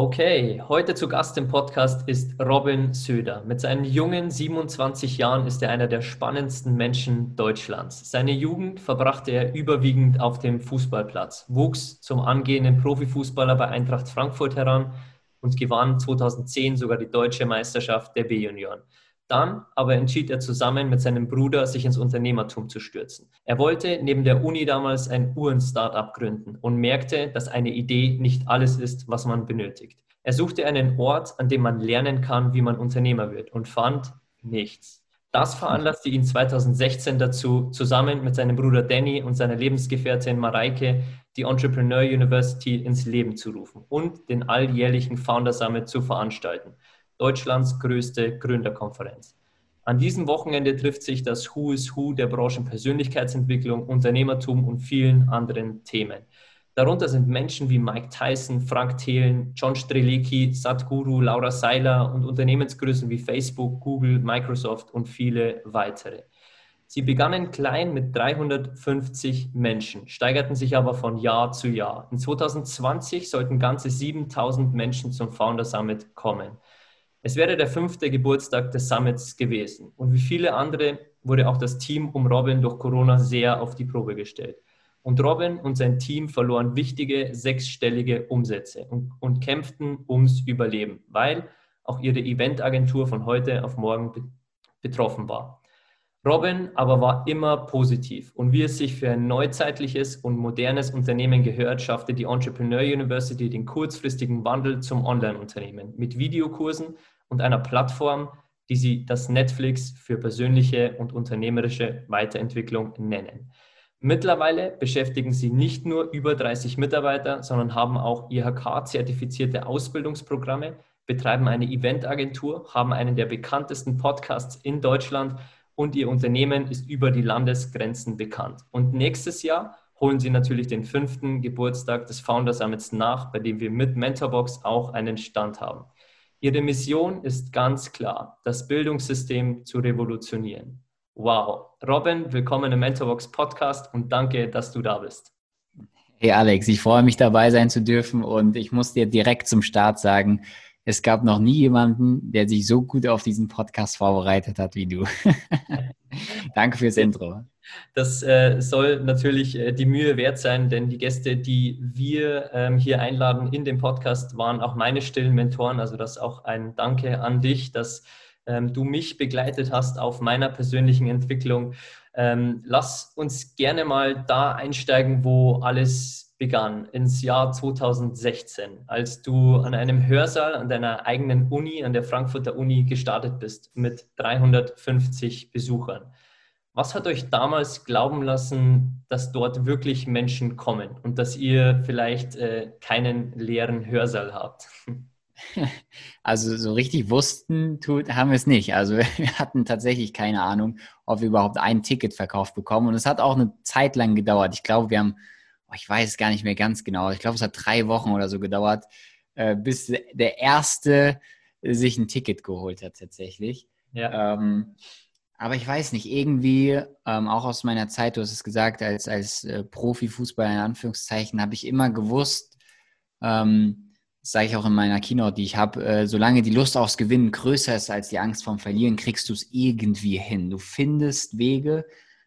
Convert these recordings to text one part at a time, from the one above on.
Okay, heute zu Gast im Podcast ist Robin Söder. Mit seinen jungen 27 Jahren ist er einer der spannendsten Menschen Deutschlands. Seine Jugend verbrachte er überwiegend auf dem Fußballplatz, wuchs zum angehenden Profifußballer bei Eintracht Frankfurt heran und gewann 2010 sogar die deutsche Meisterschaft der B-Junioren. Dann aber entschied er zusammen mit seinem Bruder, sich ins Unternehmertum zu stürzen. Er wollte neben der Uni damals ein Uhren-Startup gründen und merkte, dass eine Idee nicht alles ist, was man benötigt. Er suchte einen Ort, an dem man lernen kann, wie man Unternehmer wird und fand nichts. Das veranlasste ihn 2016 dazu, zusammen mit seinem Bruder Danny und seiner Lebensgefährtin Mareike die Entrepreneur University ins Leben zu rufen und den alljährlichen Founder Summit zu veranstalten. Deutschlands größte Gründerkonferenz. An diesem Wochenende trifft sich das Who is Who der Branchen Persönlichkeitsentwicklung, Unternehmertum und vielen anderen Themen. Darunter sind Menschen wie Mike Tyson, Frank Thelen, John Strelicki, Sadhguru, Laura Seiler und Unternehmensgrößen wie Facebook, Google, Microsoft und viele weitere. Sie begannen klein mit 350 Menschen, steigerten sich aber von Jahr zu Jahr. In 2020 sollten ganze 7000 Menschen zum Founder Summit kommen. Es wäre der fünfte Geburtstag des Summits gewesen und wie viele andere wurde auch das Team um Robin durch Corona sehr auf die Probe gestellt. Und Robin und sein Team verloren wichtige sechsstellige Umsätze und, und kämpften ums Überleben, weil auch ihre Eventagentur von heute auf morgen be betroffen war. Robin aber war immer positiv und wie es sich für ein neuzeitliches und modernes Unternehmen gehört, schaffte die Entrepreneur University den kurzfristigen Wandel zum Online-Unternehmen mit Videokursen und einer Plattform, die sie das Netflix für persönliche und unternehmerische Weiterentwicklung nennen. Mittlerweile beschäftigen sie nicht nur über 30 Mitarbeiter, sondern haben auch IHK-zertifizierte Ausbildungsprogramme, betreiben eine Eventagentur, haben einen der bekanntesten Podcasts in Deutschland und ihr Unternehmen ist über die Landesgrenzen bekannt. Und nächstes Jahr holen sie natürlich den fünften Geburtstag des Founder Summits nach, bei dem wir mit Mentorbox auch einen Stand haben. Ihre Mission ist ganz klar, das Bildungssystem zu revolutionieren. Wow. Robin, willkommen im Mentorbox Podcast und danke, dass du da bist. Hey Alex, ich freue mich dabei sein zu dürfen und ich muss dir direkt zum Start sagen, es gab noch nie jemanden, der sich so gut auf diesen Podcast vorbereitet hat wie du. Danke fürs Intro. Das äh, soll natürlich äh, die Mühe wert sein, denn die Gäste, die wir ähm, hier einladen in dem Podcast, waren auch meine stillen Mentoren. Also das auch ein Danke an dich, dass ähm, du mich begleitet hast auf meiner persönlichen Entwicklung. Ähm, lass uns gerne mal da einsteigen, wo alles begann, ins Jahr 2016, als du an einem Hörsaal an deiner eigenen Uni, an der Frankfurter Uni gestartet bist mit 350 Besuchern. Was hat euch damals glauben lassen, dass dort wirklich Menschen kommen und dass ihr vielleicht äh, keinen leeren Hörsaal habt? Also so richtig wussten tut, haben wir es nicht. Also wir hatten tatsächlich keine Ahnung, ob wir überhaupt ein Ticket verkauft bekommen. Und es hat auch eine Zeit lang gedauert. Ich glaube, wir haben ich weiß gar nicht mehr ganz genau, ich glaube, es hat drei Wochen oder so gedauert, äh, bis der Erste sich ein Ticket geholt hat tatsächlich. Ja. Ähm, aber ich weiß nicht, irgendwie, ähm, auch aus meiner Zeit, du hast es gesagt, als, als äh, Profifußballer in Anführungszeichen, habe ich immer gewusst, ähm, das sage ich auch in meiner Keynote, die ich habe, äh, solange die Lust aufs Gewinnen größer ist als die Angst vorm Verlieren, kriegst du es irgendwie hin. Du findest Wege,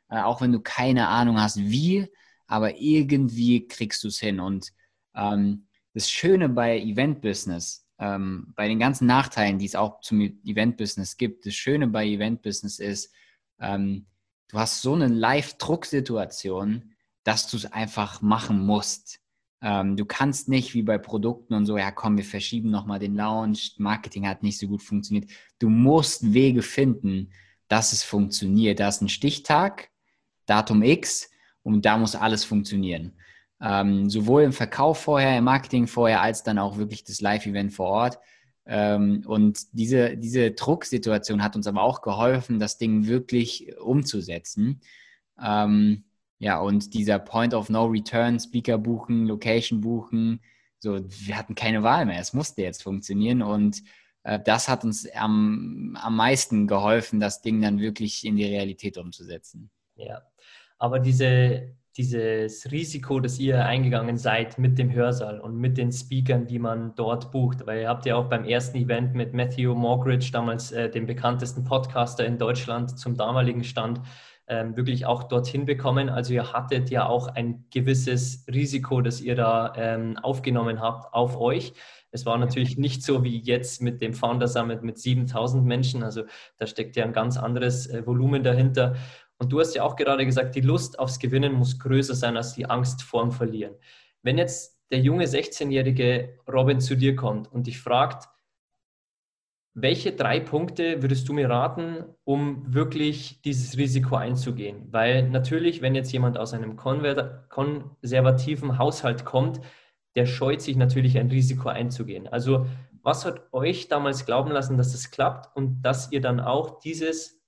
äh, auch wenn du keine Ahnung hast, wie, aber irgendwie kriegst du es hin. Und ähm, das Schöne bei Event-Business, ähm, bei den ganzen Nachteilen, die es auch zum Event-Business gibt, das Schöne bei Event-Business ist, ähm, du hast so eine Live-Drucksituation, dass du es einfach machen musst. Ähm, du kannst nicht wie bei Produkten und so, ja komm, wir verschieben nochmal den Launch, Marketing hat nicht so gut funktioniert. Du musst Wege finden, dass es funktioniert. Da ist ein Stichtag, Datum X und da muss alles funktionieren. Ähm, sowohl im Verkauf vorher, im Marketing vorher, als dann auch wirklich das Live-Event vor Ort. Ähm, und diese, diese Drucksituation hat uns aber auch geholfen, das Ding wirklich umzusetzen. Ähm, ja, und dieser Point of No Return, Speaker buchen, Location buchen, so, wir hatten keine Wahl mehr. Es musste jetzt funktionieren und äh, das hat uns am, am meisten geholfen, das Ding dann wirklich in die Realität umzusetzen. Ja, aber diese, dieses Risiko, das ihr eingegangen seid mit dem Hörsaal und mit den Speakern, die man dort bucht, weil ihr habt ja auch beim ersten Event mit Matthew Morgridge, damals äh, dem bekanntesten Podcaster in Deutschland zum damaligen Stand, ähm, wirklich auch dorthin bekommen. Also ihr hattet ja auch ein gewisses Risiko, das ihr da ähm, aufgenommen habt auf euch. Es war natürlich nicht so wie jetzt mit dem Founder Summit mit 7000 Menschen. Also da steckt ja ein ganz anderes äh, Volumen dahinter. Und du hast ja auch gerade gesagt, die Lust aufs Gewinnen muss größer sein als die Angst vorm Verlieren. Wenn jetzt der junge 16-jährige Robin zu dir kommt und dich fragt, welche drei Punkte würdest du mir raten, um wirklich dieses Risiko einzugehen? Weil natürlich, wenn jetzt jemand aus einem konservativen Haushalt kommt, der scheut sich natürlich ein Risiko einzugehen. Also was hat euch damals glauben lassen, dass es klappt und dass ihr dann auch dieses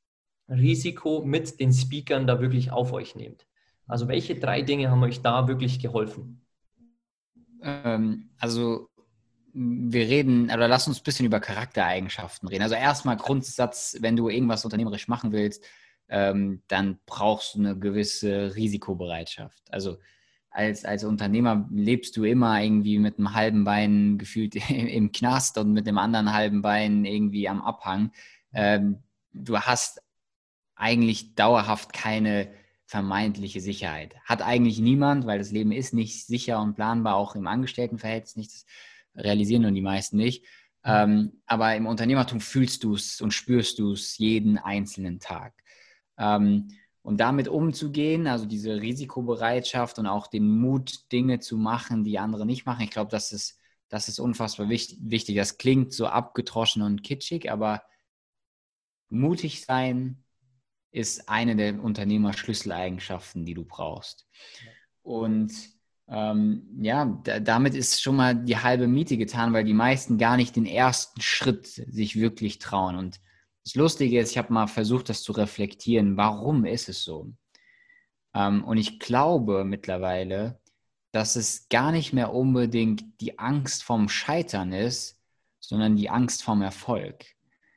Risiko mit den Speakern da wirklich auf euch nehmt? Also welche drei Dinge haben euch da wirklich geholfen? Ähm, also wir reden, oder lass uns ein bisschen über Charaktereigenschaften reden. Also erstmal Grundsatz, wenn du irgendwas unternehmerisch machen willst, ähm, dann brauchst du eine gewisse Risikobereitschaft. Also als, als Unternehmer lebst du immer irgendwie mit einem halben Bein gefühlt im Knast und mit dem anderen halben Bein irgendwie am Abhang. Ähm, du hast eigentlich dauerhaft keine vermeintliche Sicherheit. Hat eigentlich niemand, weil das Leben ist nicht sicher und planbar, auch im Angestelltenverhältnis nicht. Das realisieren nur die meisten nicht. Ähm, aber im Unternehmertum fühlst du es und spürst du es jeden einzelnen Tag. Ähm, und damit umzugehen, also diese Risikobereitschaft und auch den Mut, Dinge zu machen, die andere nicht machen, ich glaube, das ist, das ist unfassbar wichtig. Das klingt so abgetroschen und kitschig, aber mutig sein ist eine der Unternehmerschlüsseleigenschaften, die du brauchst. Und ähm, ja, da, damit ist schon mal die halbe Miete getan, weil die meisten gar nicht den ersten Schritt sich wirklich trauen. Und das Lustige ist, ich habe mal versucht, das zu reflektieren. Warum ist es so? Ähm, und ich glaube mittlerweile, dass es gar nicht mehr unbedingt die Angst vom Scheitern ist, sondern die Angst vom Erfolg.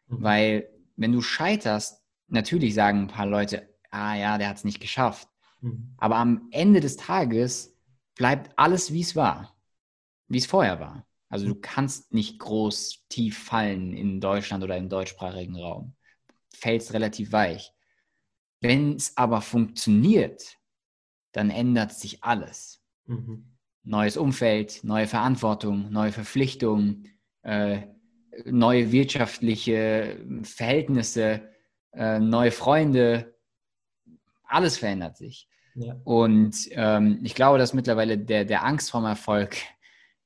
Mhm. Weil wenn du scheiterst, natürlich sagen ein paar Leute, ah ja, der hat es nicht geschafft. Mhm. Aber am Ende des Tages bleibt alles, wie es war, wie es vorher war. Also du kannst nicht groß tief fallen in Deutschland oder im deutschsprachigen Raum. Fällst relativ weich. Wenn es aber funktioniert, dann ändert sich alles. Mhm. Neues Umfeld, neue Verantwortung, neue Verpflichtungen, äh, neue wirtschaftliche Verhältnisse, äh, neue Freunde. Alles verändert sich. Und ähm, ich glaube, dass mittlerweile der, der Angst vorm Erfolg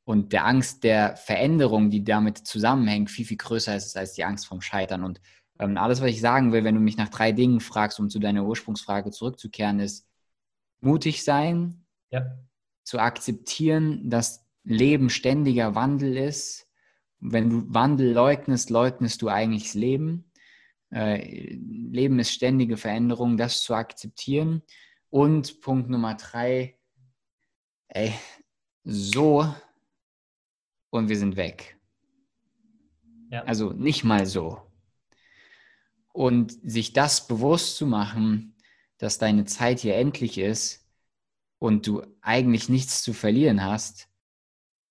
und der Angst der Veränderung, die damit zusammenhängt, viel, viel größer ist als die Angst vorm Scheitern. Und ähm, alles, was ich sagen will, wenn du mich nach drei Dingen fragst, um zu deiner Ursprungsfrage zurückzukehren, ist mutig sein, ja. zu akzeptieren, dass Leben ständiger Wandel ist. Wenn du Wandel leugnest, leugnest du eigentlich das Leben. Äh, Leben ist ständige Veränderung, das zu akzeptieren und Punkt Nummer drei, ey, so und wir sind weg. Ja. Also nicht mal so. Und sich das bewusst zu machen, dass deine Zeit hier endlich ist und du eigentlich nichts zu verlieren hast,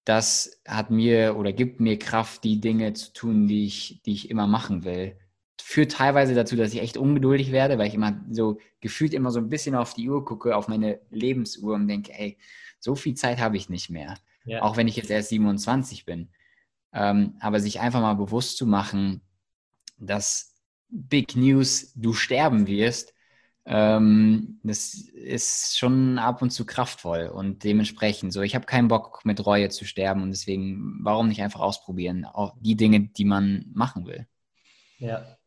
das hat mir oder gibt mir Kraft, die Dinge zu tun, die ich, die ich immer machen will führt teilweise dazu, dass ich echt ungeduldig werde, weil ich immer so gefühlt immer so ein bisschen auf die Uhr gucke, auf meine Lebensuhr und denke, ey, so viel Zeit habe ich nicht mehr. Ja. Auch wenn ich jetzt erst 27 bin. Ähm, aber sich einfach mal bewusst zu machen, dass Big News, du sterben wirst, ähm, das ist schon ab und zu kraftvoll und dementsprechend so. Ich habe keinen Bock mit Reue zu sterben und deswegen, warum nicht einfach ausprobieren? Auch die Dinge, die man machen will. Ja,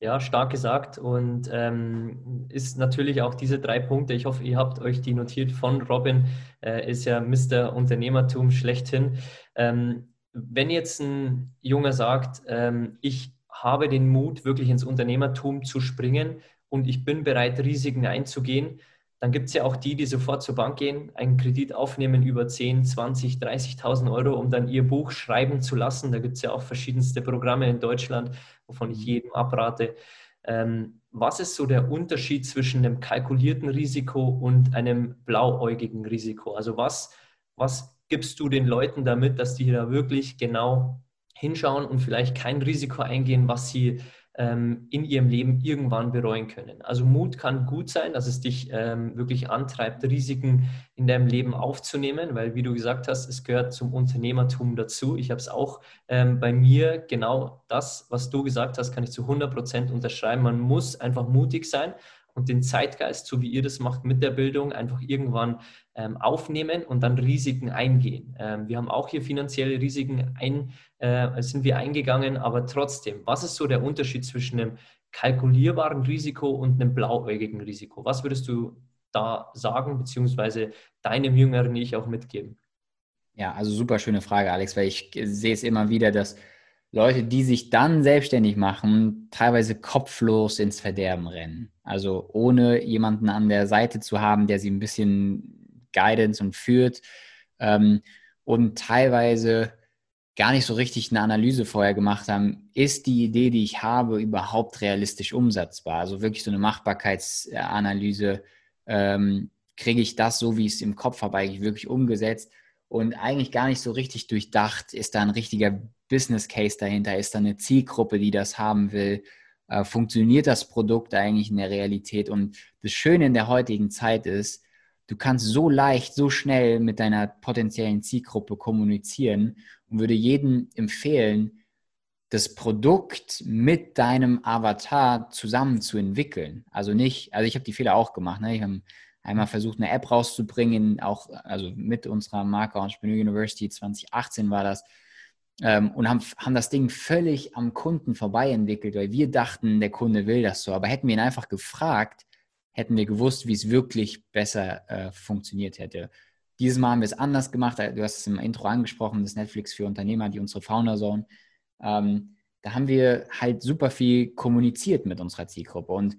Ja, stark gesagt und ähm, ist natürlich auch diese drei Punkte. Ich hoffe, ihr habt euch die notiert von Robin, äh, ist ja Mr. Unternehmertum schlechthin. Ähm, wenn jetzt ein Junger sagt, ähm, ich habe den Mut, wirklich ins Unternehmertum zu springen und ich bin bereit, Risiken einzugehen, dann gibt es ja auch die, die sofort zur Bank gehen, einen Kredit aufnehmen über 10, 20, 30.000 Euro, um dann ihr Buch schreiben zu lassen. Da gibt es ja auch verschiedenste Programme in Deutschland, wovon ich jedem abrate. Ähm, was ist so der Unterschied zwischen einem kalkulierten Risiko und einem blauäugigen Risiko? Also was, was gibst du den Leuten damit, dass die da wirklich genau hinschauen und vielleicht kein Risiko eingehen, was sie ähm, in ihrem Leben irgendwann bereuen können. Also Mut kann gut sein, dass es dich ähm, wirklich antreibt, Risiken in deinem Leben aufzunehmen, weil wie du gesagt hast, es gehört zum Unternehmertum dazu. Ich habe es auch ähm, bei mir genau das, was du gesagt hast, kann ich zu 100 Prozent unterschreiben. Man muss einfach mutig sein und den Zeitgeist, so wie ihr das macht mit der Bildung, einfach irgendwann ähm, aufnehmen und dann Risiken eingehen. Ähm, wir haben auch hier finanzielle Risiken ein, äh, sind wir eingegangen, aber trotzdem, was ist so der Unterschied zwischen einem kalkulierbaren Risiko und einem blauäugigen Risiko? Was würdest du da sagen, beziehungsweise deinem jüngeren Ich auch mitgeben? Ja, also super schöne Frage, Alex, weil ich sehe es immer wieder, dass Leute, die sich dann selbstständig machen, teilweise kopflos ins Verderben rennen. Also ohne jemanden an der Seite zu haben, der sie ein bisschen Guidance und führt ähm, und teilweise gar nicht so richtig eine Analyse vorher gemacht haben, ist die Idee, die ich habe, überhaupt realistisch umsetzbar? Also wirklich so eine Machbarkeitsanalyse, ähm, kriege ich das so, wie ich es im Kopf habe, eigentlich wirklich umgesetzt und eigentlich gar nicht so richtig durchdacht, ist da ein richtiger Business Case dahinter, ist da eine Zielgruppe, die das haben will, äh, funktioniert das Produkt eigentlich in der Realität. Und das Schöne in der heutigen Zeit ist, du kannst so leicht, so schnell mit deiner potenziellen Zielgruppe kommunizieren und würde jedem empfehlen, das Produkt mit deinem Avatar zusammen zu entwickeln. Also nicht, also ich habe die Fehler auch gemacht. Ne? Ich habe einmal versucht, eine App rauszubringen, auch also mit unserer Marke Entrepreneur University 2018 war das ähm, und haben, haben das Ding völlig am Kunden vorbei entwickelt, weil wir dachten, der Kunde will das so. Aber hätten wir ihn einfach gefragt, hätten wir gewusst, wie es wirklich besser äh, funktioniert hätte. Dieses Mal haben wir es anders gemacht. Du hast es im Intro angesprochen, das Netflix für Unternehmer, die unsere Founder Zone. Ähm, da haben wir halt super viel kommuniziert mit unserer Zielgruppe. Und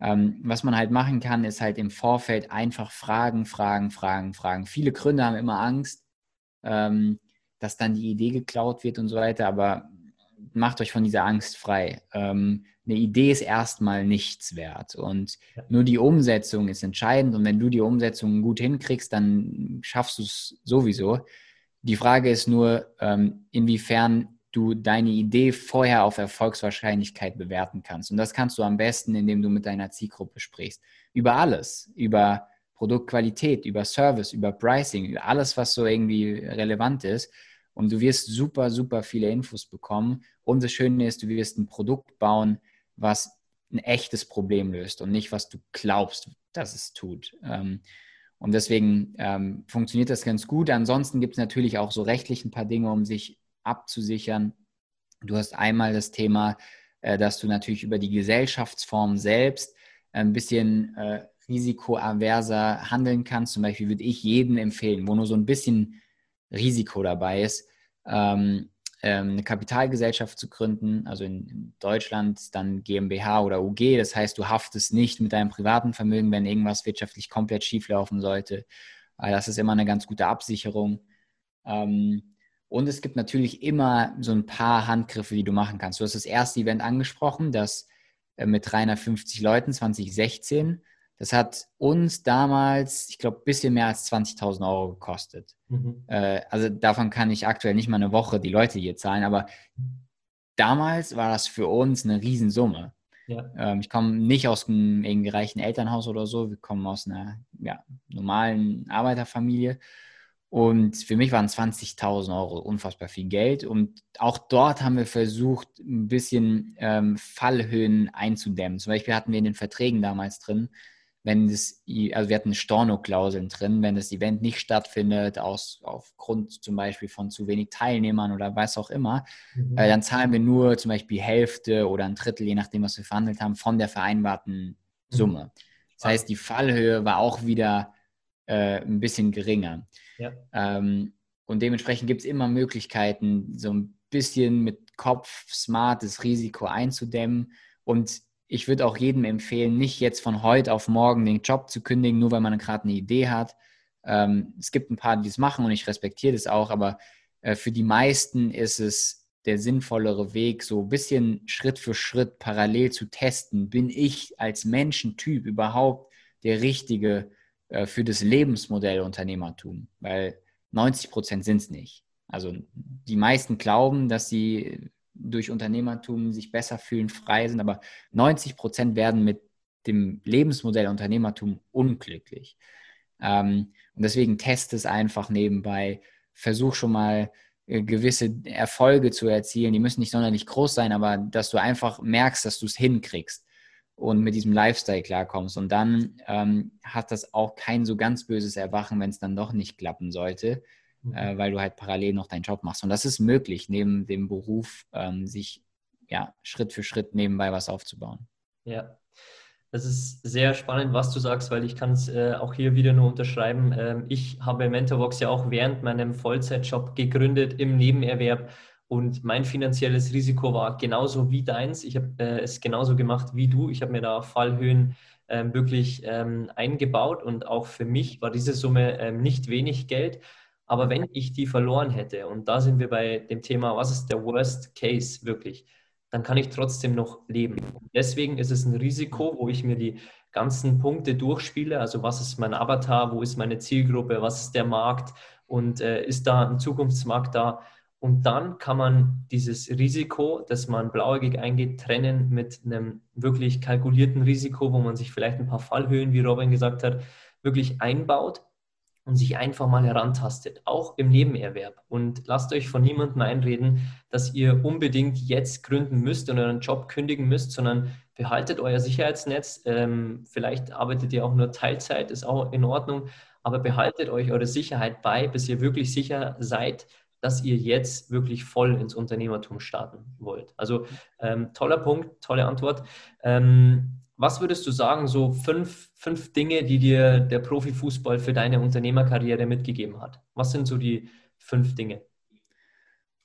ähm, was man halt machen kann, ist halt im Vorfeld einfach fragen, fragen, fragen, fragen. Viele Gründer haben immer Angst, ähm, dass dann die Idee geklaut wird und so weiter, aber macht euch von dieser Angst frei. Ähm, eine Idee ist erstmal nichts wert und nur die Umsetzung ist entscheidend und wenn du die Umsetzung gut hinkriegst, dann schaffst du es sowieso. Die Frage ist nur, ähm, inwiefern du deine Idee vorher auf Erfolgswahrscheinlichkeit bewerten kannst. Und das kannst du am besten, indem du mit deiner Zielgruppe sprichst. Über alles, über Produktqualität, über Service, über Pricing, über alles, was so irgendwie relevant ist und du wirst super, super viele Infos bekommen. Und das Schöne ist, du wirst ein Produkt bauen, was ein echtes Problem löst und nicht, was du glaubst, dass es tut. Ähm, und deswegen ähm, funktioniert das ganz gut. Ansonsten gibt es natürlich auch so rechtlich ein paar Dinge, um sich abzusichern. Du hast einmal das Thema, äh, dass du natürlich über die Gesellschaftsform selbst ein bisschen äh, risikoaverser handeln kannst. Zum Beispiel würde ich jedem empfehlen, wo nur so ein bisschen Risiko dabei ist, ähm, ähm, eine Kapitalgesellschaft zu gründen, also in Deutschland dann GmbH oder UG. Das heißt, du haftest nicht mit deinem privaten Vermögen, wenn irgendwas wirtschaftlich komplett schief laufen sollte. Das ist immer eine ganz gute Absicherung. Ähm, und es gibt natürlich immer so ein paar Handgriffe, die du machen kannst. Du hast das erste Event angesprochen, das äh, mit 350 Leuten 2016 das hat uns damals, ich glaube, ein bisschen mehr als 20.000 Euro gekostet. Mhm. Äh, also davon kann ich aktuell nicht mal eine Woche die Leute hier zahlen, aber damals war das für uns eine Riesensumme. Ja. Ähm, ich komme nicht aus einem irgendwie reichen Elternhaus oder so, wir kommen aus einer ja, normalen Arbeiterfamilie. Und für mich waren 20.000 Euro unfassbar viel Geld. Und auch dort haben wir versucht, ein bisschen ähm, Fallhöhen einzudämmen. Zum Beispiel hatten wir in den Verträgen damals drin, wenn das, also wir hatten Storno-Klauseln drin, wenn das Event nicht stattfindet, aus, aufgrund zum Beispiel von zu wenig Teilnehmern oder was auch immer, mhm. äh, dann zahlen wir nur zum Beispiel Hälfte oder ein Drittel, je nachdem, was wir verhandelt haben, von der vereinbarten mhm. Summe. Das heißt, die Fallhöhe war auch wieder äh, ein bisschen geringer. Ja. Ähm, und dementsprechend gibt es immer Möglichkeiten, so ein bisschen mit Kopf smart das Risiko einzudämmen. Und ich würde auch jedem empfehlen, nicht jetzt von heute auf morgen den Job zu kündigen, nur weil man gerade eine Idee hat. Ähm, es gibt ein paar, die das machen und ich respektiere das auch, aber äh, für die meisten ist es der sinnvollere Weg, so ein bisschen Schritt für Schritt parallel zu testen. Bin ich als Menschentyp überhaupt der Richtige äh, für das Lebensmodell Unternehmertum? Weil 90 Prozent sind es nicht. Also die meisten glauben, dass sie durch Unternehmertum sich besser fühlen, frei sind, aber 90 Prozent werden mit dem Lebensmodell Unternehmertum unglücklich. Ähm, und deswegen test es einfach nebenbei, versuch schon mal äh, gewisse Erfolge zu erzielen. Die müssen nicht sonderlich groß sein, aber dass du einfach merkst, dass du es hinkriegst und mit diesem Lifestyle klarkommst. Und dann ähm, hat das auch kein so ganz böses Erwachen, wenn es dann doch nicht klappen sollte, mhm. äh, weil du halt parallel noch deinen Job machst. Und das ist möglich, neben dem Beruf ähm, sich ja, Schritt für Schritt nebenbei was aufzubauen. Ja, das ist sehr spannend, was du sagst, weil ich kann es äh, auch hier wieder nur unterschreiben. Ähm, ich habe Mentorbox ja auch während meinem Vollzeitjob gegründet im Nebenerwerb und mein finanzielles Risiko war genauso wie deins. Ich habe äh, es genauso gemacht wie du. Ich habe mir da Fallhöhen ähm, wirklich ähm, eingebaut und auch für mich war diese Summe ähm, nicht wenig Geld. Aber wenn ich die verloren hätte, und da sind wir bei dem Thema, was ist der Worst Case wirklich, dann kann ich trotzdem noch leben. Deswegen ist es ein Risiko, wo ich mir die ganzen Punkte durchspiele. Also was ist mein Avatar, wo ist meine Zielgruppe, was ist der Markt und äh, ist da ein Zukunftsmarkt da? Und dann kann man dieses Risiko, das man blauäugig eingeht, trennen mit einem wirklich kalkulierten Risiko, wo man sich vielleicht ein paar Fallhöhen, wie Robin gesagt hat, wirklich einbaut und sich einfach mal herantastet, auch im Nebenerwerb. Und lasst euch von niemandem einreden, dass ihr unbedingt jetzt gründen müsst und euren Job kündigen müsst, sondern behaltet euer Sicherheitsnetz. Ähm, vielleicht arbeitet ihr auch nur Teilzeit, ist auch in Ordnung, aber behaltet euch eure Sicherheit bei, bis ihr wirklich sicher seid, dass ihr jetzt wirklich voll ins Unternehmertum starten wollt? Also ähm, toller Punkt, tolle Antwort. Ähm, was würdest du sagen, so fünf, fünf Dinge, die dir der Profifußball für deine Unternehmerkarriere mitgegeben hat? Was sind so die fünf Dinge?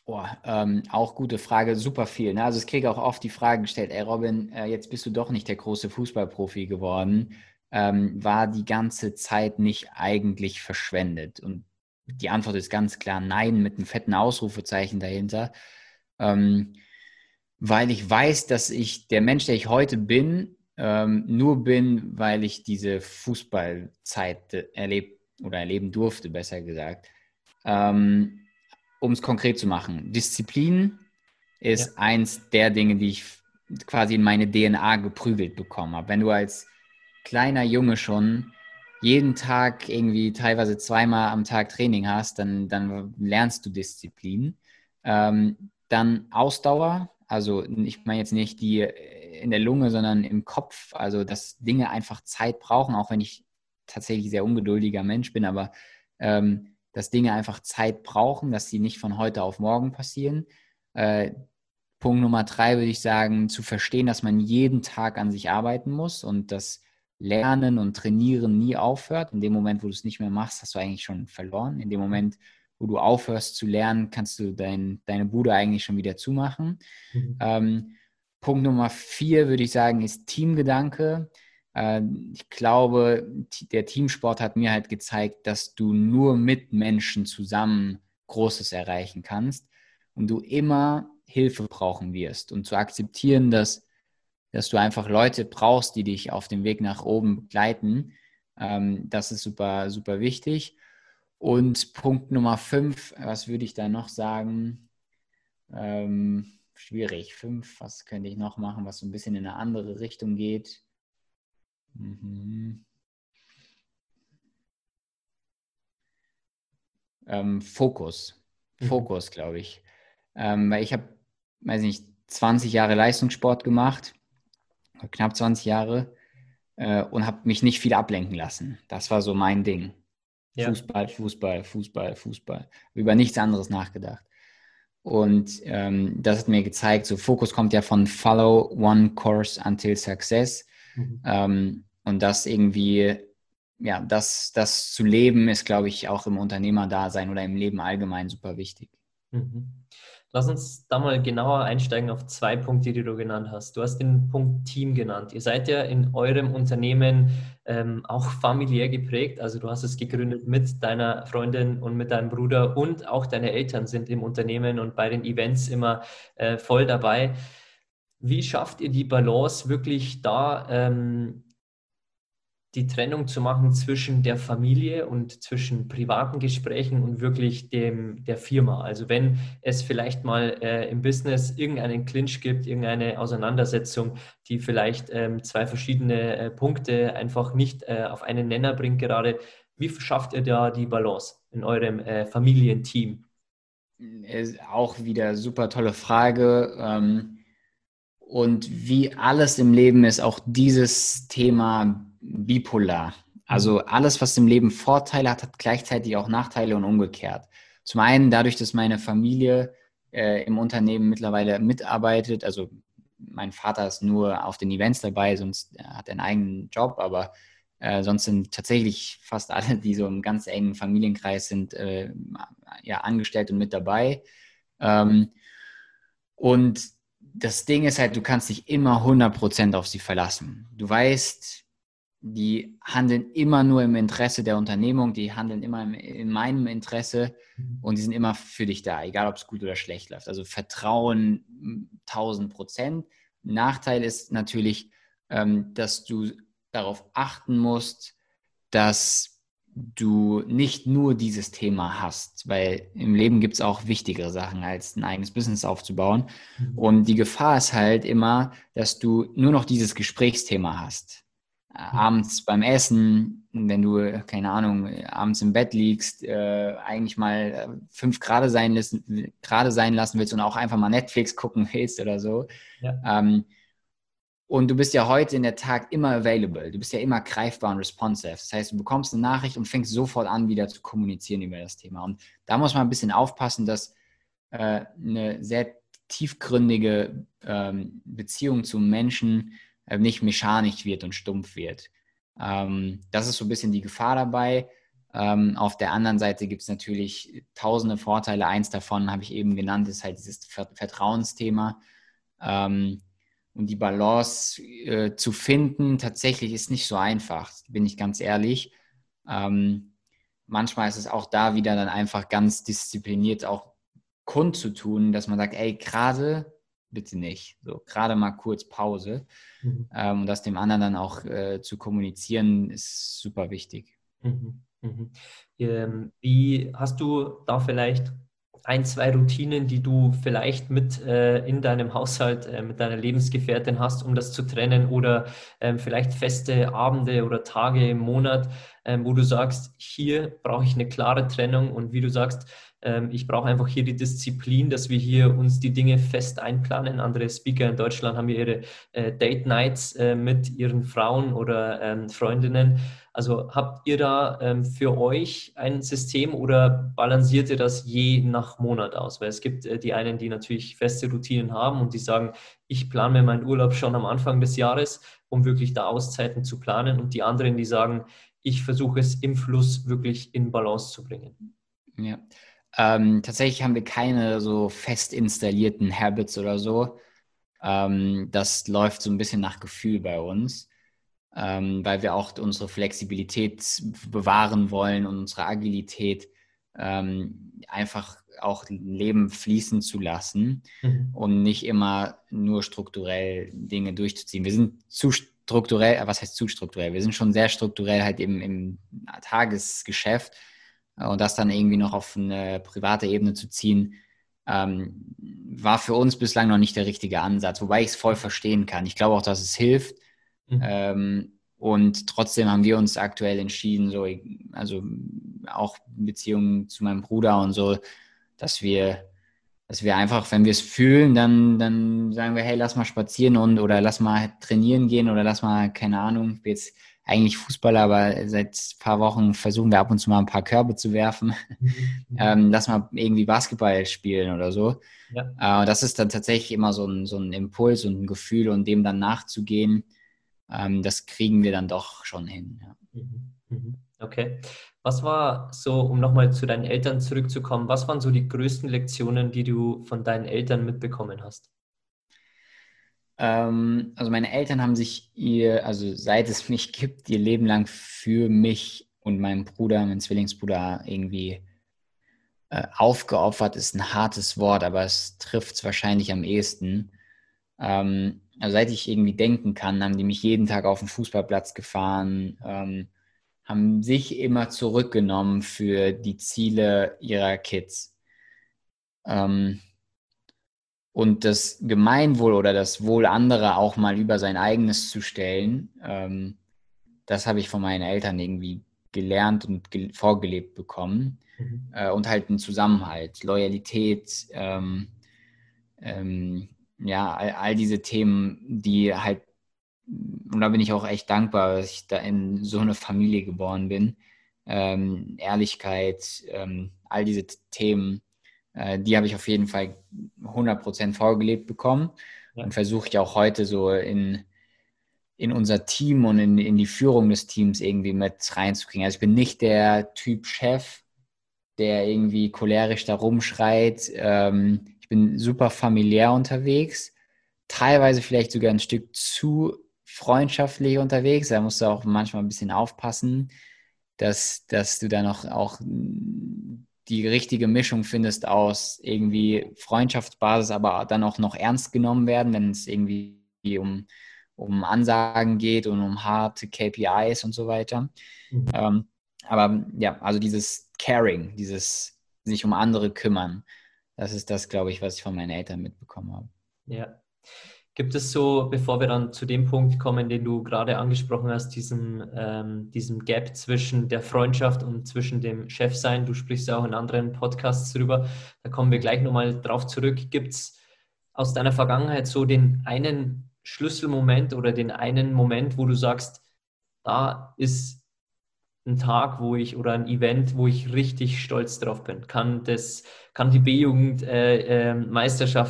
Oh, ähm, auch gute Frage, super viel. Ne? Also ich kriege auch oft die Frage gestellt, ey Robin, äh, jetzt bist du doch nicht der große Fußballprofi geworden. Ähm, war die ganze Zeit nicht eigentlich verschwendet? Und die Antwort ist ganz klar nein, mit einem fetten Ausrufezeichen dahinter. Ähm, weil ich weiß, dass ich der Mensch, der ich heute bin, ähm, nur bin, weil ich diese Fußballzeit erlebt oder erleben durfte, besser gesagt. Ähm, um es konkret zu machen, Disziplin ist ja. eins der Dinge, die ich quasi in meine DNA geprügelt bekommen habe. Wenn du als kleiner Junge schon jeden Tag irgendwie teilweise zweimal am Tag Training hast, dann, dann lernst du Disziplin. Ähm, dann Ausdauer, also ich meine jetzt nicht die in der Lunge, sondern im Kopf, also dass Dinge einfach Zeit brauchen, auch wenn ich tatsächlich sehr ungeduldiger Mensch bin, aber ähm, dass Dinge einfach Zeit brauchen, dass sie nicht von heute auf morgen passieren. Äh, Punkt Nummer drei würde ich sagen, zu verstehen, dass man jeden Tag an sich arbeiten muss und dass Lernen und Trainieren nie aufhört. In dem Moment, wo du es nicht mehr machst, hast du eigentlich schon verloren. In dem Moment, wo du aufhörst zu lernen, kannst du dein, deine Bude eigentlich schon wieder zumachen. Mhm. Ähm, Punkt Nummer vier würde ich sagen, ist Teamgedanke. Äh, ich glaube, der Teamsport hat mir halt gezeigt, dass du nur mit Menschen zusammen Großes erreichen kannst und du immer Hilfe brauchen wirst und zu akzeptieren, dass dass du einfach Leute brauchst, die dich auf dem Weg nach oben begleiten. Ähm, das ist super, super wichtig. Und Punkt Nummer fünf, was würde ich da noch sagen? Ähm, schwierig. Fünf, was könnte ich noch machen, was so ein bisschen in eine andere Richtung geht? Mhm. Ähm, Fokus. Mhm. Fokus, glaube ich. Ähm, weil ich habe, weiß nicht, 20 Jahre Leistungssport gemacht knapp 20 Jahre. äh, und habe mich nicht viel ablenken lassen. Das war so mein Ding. Ja. Fußball, Fußball, Fußball, Fußball. Über nichts anderes nachgedacht. Und ähm, das hat mir gezeigt, so Fokus kommt ja von Follow One Course Until Success. Mhm. Ähm, und das irgendwie, ja, das, das zu leben ist, glaube ich, auch im Unternehmerdasein oder im Leben allgemein super wichtig. Mhm. Lass uns da mal genauer einsteigen auf zwei Punkte, die du genannt hast. Du hast den Punkt Team genannt. Ihr seid ja in eurem Unternehmen ähm, auch familiär geprägt. Also du hast es gegründet mit deiner Freundin und mit deinem Bruder und auch deine Eltern sind im Unternehmen und bei den Events immer äh, voll dabei. Wie schafft ihr die Balance wirklich da? Ähm, die Trennung zu machen zwischen der Familie und zwischen privaten Gesprächen und wirklich dem, der Firma. Also wenn es vielleicht mal äh, im Business irgendeinen Clinch gibt, irgendeine Auseinandersetzung, die vielleicht ähm, zwei verschiedene äh, Punkte einfach nicht äh, auf einen Nenner bringt gerade, wie schafft ihr da die Balance in eurem äh, Familienteam? Ist auch wieder super tolle Frage. Ähm, und wie alles im Leben ist auch dieses Thema bipolar. Also mhm. alles, was im Leben Vorteile hat, hat gleichzeitig auch Nachteile und umgekehrt. Zum einen dadurch, dass meine Familie äh, im Unternehmen mittlerweile mitarbeitet. Also mein Vater ist nur auf den Events dabei, sonst hat er einen eigenen Job, aber äh, sonst sind tatsächlich fast alle, die so im ganz engen Familienkreis sind, äh, ja, angestellt und mit dabei. Ähm, und das Ding ist halt, du kannst dich immer 100% auf sie verlassen. Du weißt, die handeln immer nur im Interesse der Unternehmung, die handeln immer in meinem Interesse mhm. und die sind immer für dich da, egal ob es gut oder schlecht läuft. Also Vertrauen 1000 Prozent. Nachteil ist natürlich, ähm, dass du darauf achten musst, dass du nicht nur dieses Thema hast, weil im Leben gibt es auch wichtigere Sachen, als ein eigenes Business aufzubauen. Mhm. Und die Gefahr ist halt immer, dass du nur noch dieses Gesprächsthema hast abends beim Essen, wenn du, keine Ahnung, abends im Bett liegst, äh, eigentlich mal äh, fünf Grad sein, lassen, gerade sein lassen willst und auch einfach mal Netflix gucken willst oder so. Ja. Ähm, und du bist ja heute in der Tag immer available. Du bist ja immer greifbar und responsive. Das heißt, du bekommst eine Nachricht und fängst sofort an, wieder zu kommunizieren über das Thema. Und da muss man ein bisschen aufpassen, dass äh, eine sehr tiefgründige ähm, Beziehung zum Menschen äh, nicht mechanisch wird und stumpf wird. Ähm, das ist so ein bisschen die Gefahr dabei. Ähm, auf der anderen Seite gibt es natürlich tausende Vorteile. Eins davon habe ich eben genannt, ist halt dieses Vertrauensthema. Ähm, und die Balance äh, zu finden, tatsächlich ist nicht so einfach, bin ich ganz ehrlich. Ähm, manchmal ist es auch da wieder dann einfach ganz diszipliniert auch kundzutun, dass man sagt, ey, gerade bitte nicht. So gerade mal kurz Pause. Mhm. Ähm, und das dem anderen dann auch äh, zu kommunizieren, ist super wichtig. Mhm. Mhm. Ähm, wie hast du da vielleicht ein, zwei Routinen, die du vielleicht mit äh, in deinem Haushalt, äh, mit deiner Lebensgefährtin hast, um das zu trennen oder ähm, vielleicht feste Abende oder Tage im Monat, ähm, wo du sagst, hier brauche ich eine klare Trennung und wie du sagst, ähm, ich brauche einfach hier die Disziplin, dass wir hier uns die Dinge fest einplanen. Andere Speaker in Deutschland haben hier ihre äh, Date Nights äh, mit ihren Frauen oder ähm, Freundinnen. Also habt ihr da ähm, für euch ein System oder balanciert ihr das je nach Monat aus? Weil es gibt äh, die einen, die natürlich feste Routinen haben und die sagen, ich plane mir meinen Urlaub schon am Anfang des Jahres, um wirklich da Auszeiten zu planen. Und die anderen, die sagen, ich versuche es im Fluss wirklich in Balance zu bringen. Ja, ähm, tatsächlich haben wir keine so fest installierten Habits oder so. Ähm, das läuft so ein bisschen nach Gefühl bei uns, ähm, weil wir auch unsere Flexibilität bewahren wollen und unsere Agilität ähm, einfach auch Leben fließen zu lassen mhm. und nicht immer nur strukturell Dinge durchzuziehen. Wir sind zu strukturell, äh, was heißt zu strukturell? Wir sind schon sehr strukturell halt im, im Tagesgeschäft und das dann irgendwie noch auf eine private Ebene zu ziehen, ähm, war für uns bislang noch nicht der richtige Ansatz, wobei ich es voll verstehen kann. Ich glaube auch, dass es hilft. Mhm. Ähm, und trotzdem haben wir uns aktuell entschieden, so, also auch Beziehungen zu meinem Bruder und so, dass wir dass wir einfach, wenn wir es fühlen, dann, dann sagen wir, hey, lass mal spazieren und oder lass mal trainieren gehen oder lass mal, keine Ahnung, ich bin jetzt eigentlich Fußballer, aber seit ein paar Wochen versuchen wir ab und zu mal ein paar Körbe zu werfen. Mhm. ähm, lass mal irgendwie Basketball spielen oder so. Ja. Äh, das ist dann tatsächlich immer so ein, so ein Impuls und ein Gefühl und dem dann nachzugehen, ähm, das kriegen wir dann doch schon hin. Ja. Mhm. Mhm. Okay. Was war so, um nochmal zu deinen Eltern zurückzukommen, was waren so die größten Lektionen, die du von deinen Eltern mitbekommen hast? Ähm, also meine Eltern haben sich ihr, also seit es mich gibt, ihr Leben lang für mich und meinen Bruder, meinen Zwillingsbruder irgendwie äh, aufgeopfert, ist ein hartes Wort, aber es trifft es wahrscheinlich am ehesten. Ähm, also seit ich irgendwie denken kann, haben die mich jeden Tag auf den Fußballplatz gefahren, ähm, haben sich immer zurückgenommen für die Ziele ihrer Kids. Ähm, und das Gemeinwohl oder das Wohl anderer auch mal über sein eigenes zu stellen, ähm, das habe ich von meinen Eltern irgendwie gelernt und ge vorgelebt bekommen. Mhm. Äh, und halt ein Zusammenhalt, Loyalität, ähm, ähm, ja, all, all, diese Themen, die halt und da bin ich auch echt dankbar, dass ich da in so eine Familie geboren bin. Ähm, Ehrlichkeit, ähm, all diese Themen, äh, die habe ich auf jeden Fall 100% vorgelebt bekommen ja. und versuche ich auch heute so in, in unser Team und in, in die Führung des Teams irgendwie mit reinzukriegen. Also ich bin nicht der Typ Chef, der irgendwie cholerisch da rumschreit. Ähm, ich bin super familiär unterwegs, teilweise vielleicht sogar ein Stück zu freundschaftlich unterwegs. Da musst du auch manchmal ein bisschen aufpassen, dass, dass du da noch auch die richtige Mischung findest aus irgendwie Freundschaftsbasis, aber dann auch noch ernst genommen werden, wenn es irgendwie um, um Ansagen geht und um harte KPIs und so weiter. Mhm. Ähm, aber ja, also dieses Caring, dieses sich um andere kümmern, das ist das, glaube ich, was ich von meinen Eltern mitbekommen habe. Ja. Gibt es so, bevor wir dann zu dem Punkt kommen, den du gerade angesprochen hast, diesem, ähm, diesem Gap zwischen der Freundschaft und zwischen dem Chefsein, du sprichst ja auch in anderen Podcasts drüber, da kommen wir gleich nochmal drauf zurück. Gibt es aus deiner Vergangenheit so den einen Schlüsselmoment oder den einen Moment, wo du sagst, da ist ein Tag, wo ich oder ein Event, wo ich richtig stolz drauf bin. Kann das, kann die B-Jugend äh, äh,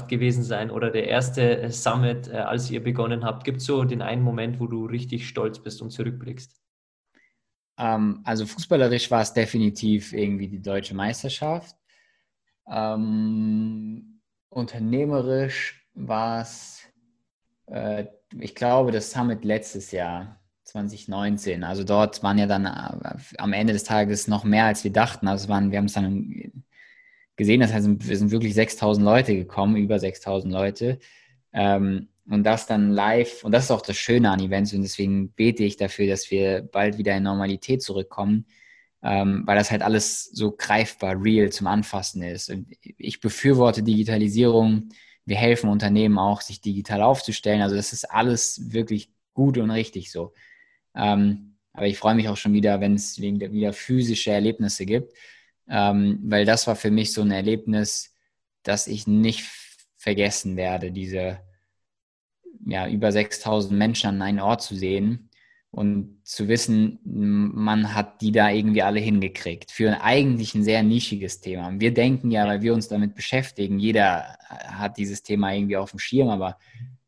gewesen sein oder der erste äh, Summit, äh, als ihr begonnen habt. Gibt es so den einen Moment, wo du richtig stolz bist und zurückblickst? Ähm, also fußballerisch war es definitiv irgendwie die deutsche Meisterschaft. Ähm, unternehmerisch war es, äh, ich glaube, das Summit letztes Jahr 2019. Also dort waren ja dann äh, am Ende des Tages noch mehr, als wir dachten. Also waren, wir haben es dann gesehen, das heißt, wir sind wirklich 6000 Leute gekommen, über 6000 Leute. Ähm, und das dann live, und das ist auch das Schöne an Events, und deswegen bete ich dafür, dass wir bald wieder in Normalität zurückkommen, ähm, weil das halt alles so greifbar, real zum Anfassen ist. Und ich befürworte Digitalisierung. Wir helfen Unternehmen auch, sich digital aufzustellen. Also das ist alles wirklich gut und richtig so. Ähm, aber ich freue mich auch schon wieder, wenn es wieder physische Erlebnisse gibt, ähm, weil das war für mich so ein Erlebnis, das ich nicht vergessen werde, diese ja, über 6000 Menschen an einen Ort zu sehen und zu wissen, man hat die da irgendwie alle hingekriegt. Für eigentlich ein sehr nischiges Thema. Wir denken ja, weil wir uns damit beschäftigen, jeder hat dieses Thema irgendwie auf dem Schirm, aber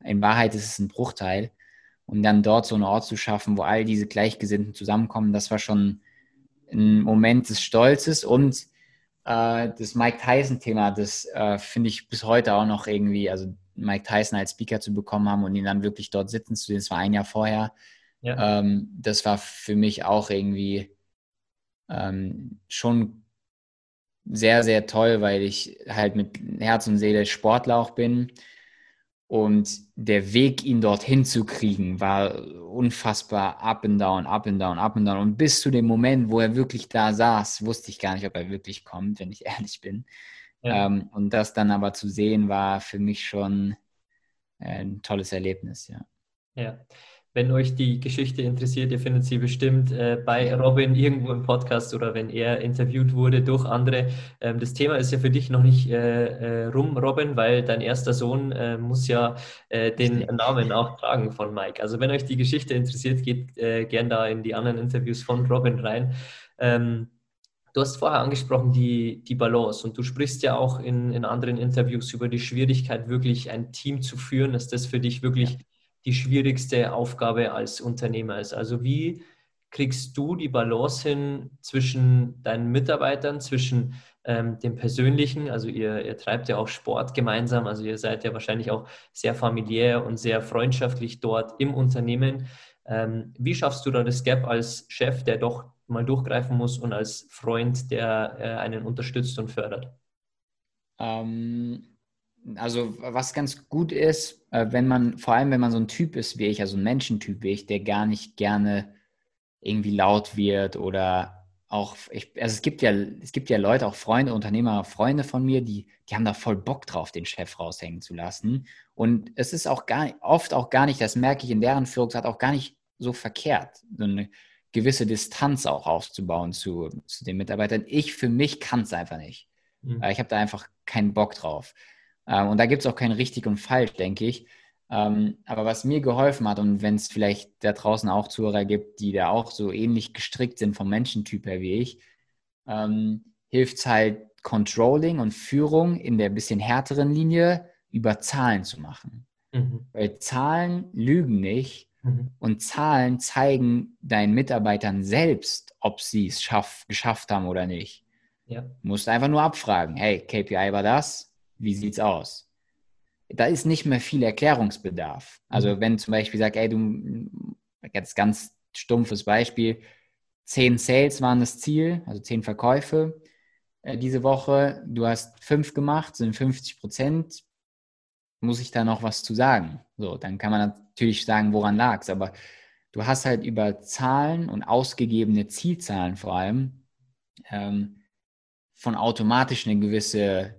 in Wahrheit ist es ein Bruchteil und dann dort so einen Ort zu schaffen, wo all diese Gleichgesinnten zusammenkommen, das war schon ein Moment des Stolzes und äh, das Mike Tyson-Thema, das äh, finde ich bis heute auch noch irgendwie, also Mike Tyson als Speaker zu bekommen haben und ihn dann wirklich dort sitzen zu sehen, das war ein Jahr vorher, ja. ähm, das war für mich auch irgendwie ähm, schon sehr, sehr toll, weil ich halt mit Herz und Seele Sportler auch bin und der Weg, ihn dorthin zu kriegen, war unfassbar up and down, up and down, up and down. Und bis zu dem Moment, wo er wirklich da saß, wusste ich gar nicht, ob er wirklich kommt, wenn ich ehrlich bin. Ja. Ähm, und das dann aber zu sehen, war für mich schon äh, ein tolles Erlebnis, ja. Ja. Wenn euch die Geschichte interessiert, ihr findet sie bestimmt äh, bei Robin irgendwo im Podcast oder wenn er interviewt wurde durch andere. Ähm, das Thema ist ja für dich noch nicht äh, äh, rum, Robin, weil dein erster Sohn äh, muss ja äh, den Namen auch tragen von Mike. Also wenn euch die Geschichte interessiert, geht äh, gern da in die anderen Interviews von Robin rein. Ähm, Du hast vorher angesprochen die, die Balance und du sprichst ja auch in, in anderen Interviews über die Schwierigkeit, wirklich ein Team zu führen, dass das für dich wirklich die schwierigste Aufgabe als Unternehmer ist. Also wie kriegst du die Balance hin zwischen deinen Mitarbeitern, zwischen ähm, dem Persönlichen, also ihr, ihr treibt ja auch Sport gemeinsam, also ihr seid ja wahrscheinlich auch sehr familiär und sehr freundschaftlich dort im Unternehmen. Ähm, wie schaffst du da das Gap als Chef, der doch mal durchgreifen muss und als Freund, der äh, einen unterstützt und fördert? Ähm, also was ganz gut ist, äh, wenn man, vor allem wenn man so ein Typ ist wie ich, also ein Menschentyp wie ich, der gar nicht gerne irgendwie laut wird oder auch, ich, also es gibt ja, es gibt ja Leute, auch Freunde, Unternehmer, Freunde von mir, die, die haben da voll Bock drauf, den Chef raushängen zu lassen. Und es ist auch gar oft auch gar nicht, das merke ich in deren Führungsart auch gar nicht so verkehrt, so eine gewisse Distanz auch aufzubauen zu, zu den Mitarbeitern. Ich für mich kann es einfach nicht. Mhm. Ich habe da einfach keinen Bock drauf. Ähm, und da gibt es auch kein richtig und falsch, denke ich. Ähm, aber was mir geholfen hat, und wenn es vielleicht da draußen auch Zuhörer gibt, die da auch so ähnlich gestrickt sind vom Menschentyp her wie ich, ähm, hilft es halt, Controlling und Führung in der bisschen härteren Linie über Zahlen zu machen. Mhm. Weil Zahlen lügen nicht mhm. und Zahlen zeigen deinen Mitarbeitern selbst, ob sie es geschafft haben oder nicht. Ja. Du musst einfach nur abfragen, hey, KPI war das, wie sieht es aus? Da ist nicht mehr viel Erklärungsbedarf. Also mhm. wenn zum Beispiel sagt, ey, du, jetzt ganz stumpfes Beispiel, zehn Sales waren das Ziel, also zehn Verkäufe äh, diese Woche, du hast fünf gemacht, sind 50 Prozent, muss ich da noch was zu sagen? So, dann kann man natürlich sagen, woran lag es, aber du hast halt über Zahlen und ausgegebene Zielzahlen vor allem ähm, von automatisch eine gewisse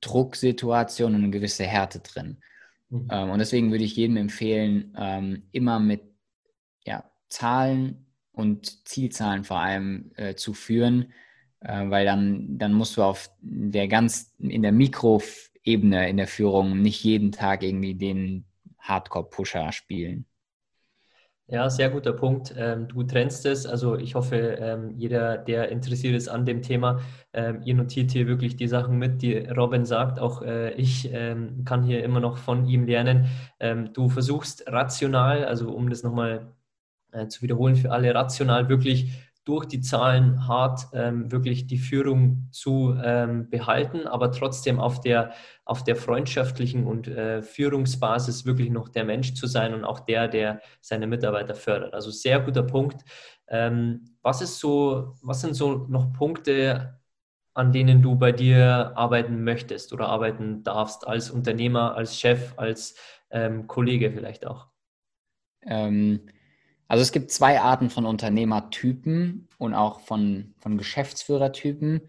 Drucksituation und eine gewisse Härte drin. Mhm. Ähm, und deswegen würde ich jedem empfehlen, ähm, immer mit ja, Zahlen und Zielzahlen vor allem äh, zu führen, äh, weil dann, dann musst du auf der ganz in der Mikroebene in der Führung nicht jeden Tag irgendwie den Hardcore-Pusher spielen. Ja, sehr guter Punkt. Ähm, du trennst es. Also ich hoffe, ähm, jeder, der interessiert ist an dem Thema, ähm, ihr notiert hier wirklich die Sachen mit, die Robin sagt. Auch äh, ich kann hier immer noch von ihm lernen. du versuchst rational, also um das nochmal äh, zu wiederholen für alle, rational wirklich durch die Zahlen hart ähm, wirklich die Führung zu ähm, behalten, aber trotzdem auf der, auf der freundschaftlichen und äh, Führungsbasis wirklich noch der Mensch zu sein und auch der, der seine Mitarbeiter fördert. Also sehr guter Punkt. Ähm, was ist so, was sind so noch Punkte, an denen du bei dir arbeiten möchtest oder arbeiten darfst als Unternehmer, als Chef, als ähm, Kollege vielleicht auch? Ähm, also es gibt zwei Arten von Unternehmertypen und auch von, von Geschäftsführertypen.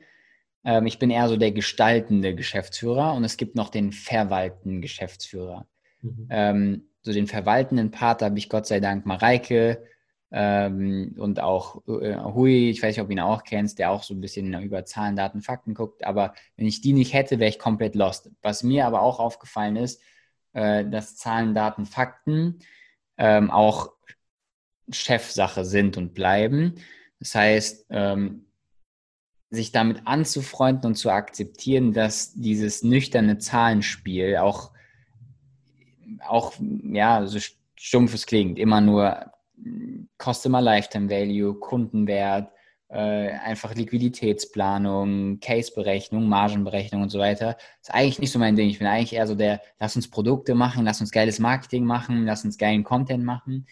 Ähm, ich bin eher so der gestaltende Geschäftsführer und es gibt noch den verwaltenden Geschäftsführer. Mhm. Ähm, so den verwaltenden Part habe ich Gott sei Dank Mareike ähm, und auch äh, Hui, ich weiß nicht, ob du ihn auch kennst, der auch so ein bisschen über Zahlen, Daten, Fakten guckt. Aber wenn ich die nicht hätte, wäre ich komplett lost. Was mir aber auch aufgefallen ist, äh, dass Zahlen, Daten, Fakten ähm, auch Chefsache sind und bleiben. Das heißt, ähm, sich damit anzufreunden und zu akzeptieren, dass dieses nüchterne Zahlenspiel auch, auch ja, so stumpfes klingt, immer nur Customer Lifetime Value, Kundenwert, äh, einfach Liquiditätsplanung, Case-Berechnung, Margenberechnung und so weiter. Ist eigentlich nicht so mein Ding. Ich bin eigentlich eher so der, lass uns Produkte machen, lass uns geiles Marketing machen, lass uns geilen Content machen.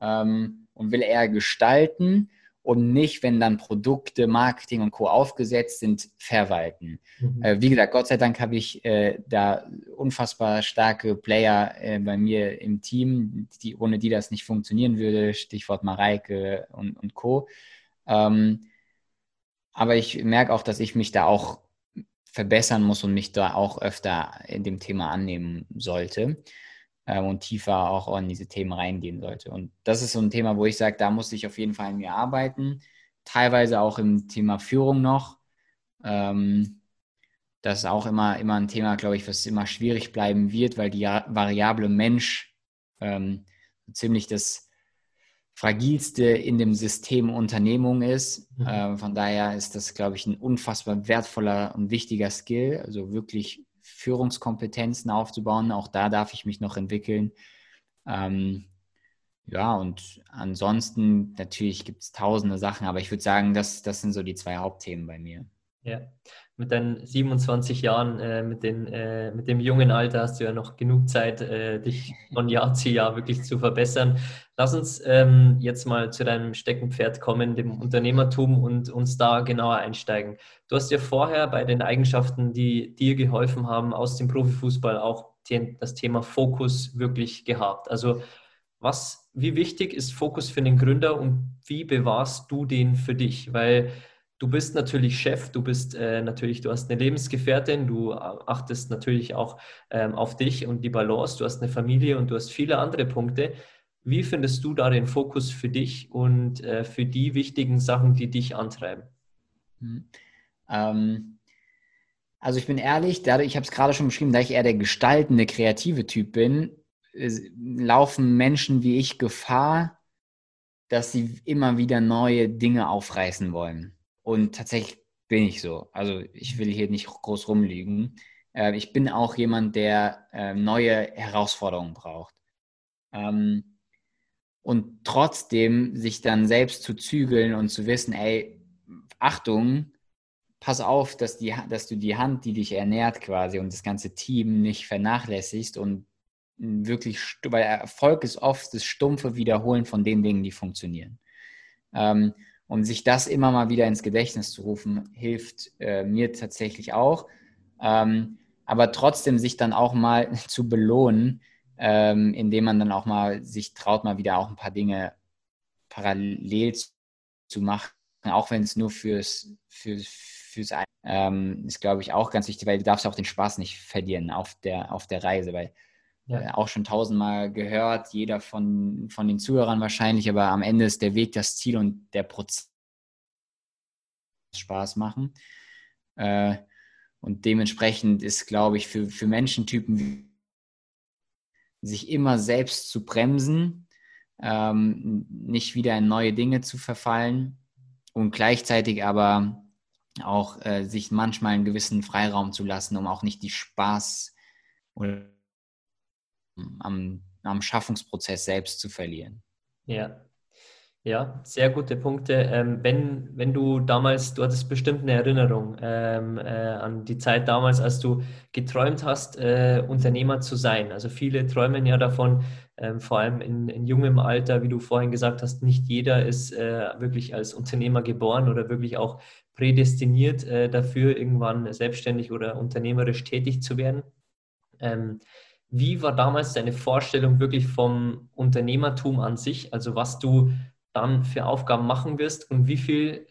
Ähm, und will eher gestalten und nicht, wenn dann Produkte, Marketing und Co. aufgesetzt sind, verwalten. Mhm. Äh, wie gesagt, Gott sei Dank habe ich äh, da unfassbar starke Player äh, bei mir im Team, die, ohne die das nicht funktionieren würde, Stichwort Mareike und, und Co. Ähm, aber ich merke auch, dass ich mich da auch verbessern muss und mich da auch öfter in dem Thema annehmen sollte. Äh, und tiefer auch in diese Themen reingehen sollte. Und das ist so ein Thema, wo ich sage, da muss ich auf jeden Fall an mir arbeiten. Teilweise auch im Thema Führung noch. Ähm, das ist auch immer, immer ein Thema, glaube ich, was immer schwierig bleiben wird, weil die Variable Mensch ähm, ziemlich das fragilste in dem System Unternehmung ist. Mhm. Äh, von daher ist das, glaube ich, ein unfassbar wertvoller und wichtiger Skill, also wirklich Führungskompetenzen aufzubauen. Auch da darf ich mich noch entwickeln. Ähm, ja, und ansonsten natürlich gibt es tausende Sachen, aber ich würde sagen, das, das sind so die zwei Hauptthemen bei mir. Ja, mit deinen 27 Jahren, äh, mit, den, äh, mit dem jungen Alter hast du ja noch genug Zeit, äh, dich von Jahr zu Jahr wirklich zu verbessern. Lass uns ähm, jetzt mal zu deinem Steckenpferd kommen, dem Unternehmertum und uns da genauer einsteigen. Du hast ja vorher bei den Eigenschaften, die dir geholfen haben, aus dem Profifußball auch das Thema Fokus wirklich gehabt. Also was, wie wichtig ist Fokus für den Gründer und wie bewahrst du den für dich? Weil du bist natürlich Chef, du bist äh, natürlich, du hast eine Lebensgefährtin, du achtest natürlich auch ähm, auf dich und die Balance, du hast eine Familie und du hast viele andere Punkte. Wie findest du da den Fokus für dich und äh, für die wichtigen Sachen, die dich antreiben? Mhm. Ähm, also ich bin ehrlich, dadurch, ich habe es gerade schon beschrieben, da ich eher der gestaltende, kreative Typ bin, laufen Menschen wie ich Gefahr, dass sie immer wieder neue Dinge aufreißen wollen. Und tatsächlich bin ich so. Also ich will hier nicht groß rumliegen. Äh, ich bin auch jemand, der äh, neue Herausforderungen braucht. Ähm, und trotzdem sich dann selbst zu zügeln und zu wissen, ey, Achtung, pass auf, dass, die, dass du die Hand, die dich ernährt quasi und das ganze Team nicht vernachlässigst und wirklich, weil Erfolg ist oft das stumpfe Wiederholen von den Dingen, die funktionieren. Ähm, und sich das immer mal wieder ins Gedächtnis zu rufen, hilft äh, mir tatsächlich auch. Ähm, aber trotzdem sich dann auch mal zu belohnen, ähm, indem man dann auch mal sich traut, mal wieder auch ein paar Dinge parallel zu machen, auch wenn es nur fürs, fürs, fürs ähm, ist, glaube ich, auch ganz wichtig, weil du darfst auch den Spaß nicht verlieren auf der, auf der Reise, weil ja. Äh, auch schon tausendmal gehört, jeder von, von den Zuhörern wahrscheinlich, aber am Ende ist der Weg das Ziel und der Prozess Spaß machen. Äh, und dementsprechend ist, glaube ich, für, für Menschentypen sich immer selbst zu bremsen, ähm, nicht wieder in neue Dinge zu verfallen und gleichzeitig aber auch äh, sich manchmal einen gewissen Freiraum zu lassen, um auch nicht die Spaß oder am, am Schaffungsprozess selbst zu verlieren. Ja, ja, sehr gute Punkte. Ähm, wenn, wenn du damals, du hattest bestimmt eine Erinnerung ähm, äh, an die Zeit damals, als du geträumt hast, äh, Unternehmer zu sein. Also viele träumen ja davon, ähm, vor allem in, in jungem Alter, wie du vorhin gesagt hast, nicht jeder ist äh, wirklich als Unternehmer geboren oder wirklich auch prädestiniert äh, dafür, irgendwann selbstständig oder unternehmerisch tätig zu werden. Wie war damals deine Vorstellung wirklich vom Unternehmertum an sich? Also was du dann für Aufgaben machen wirst und wie viele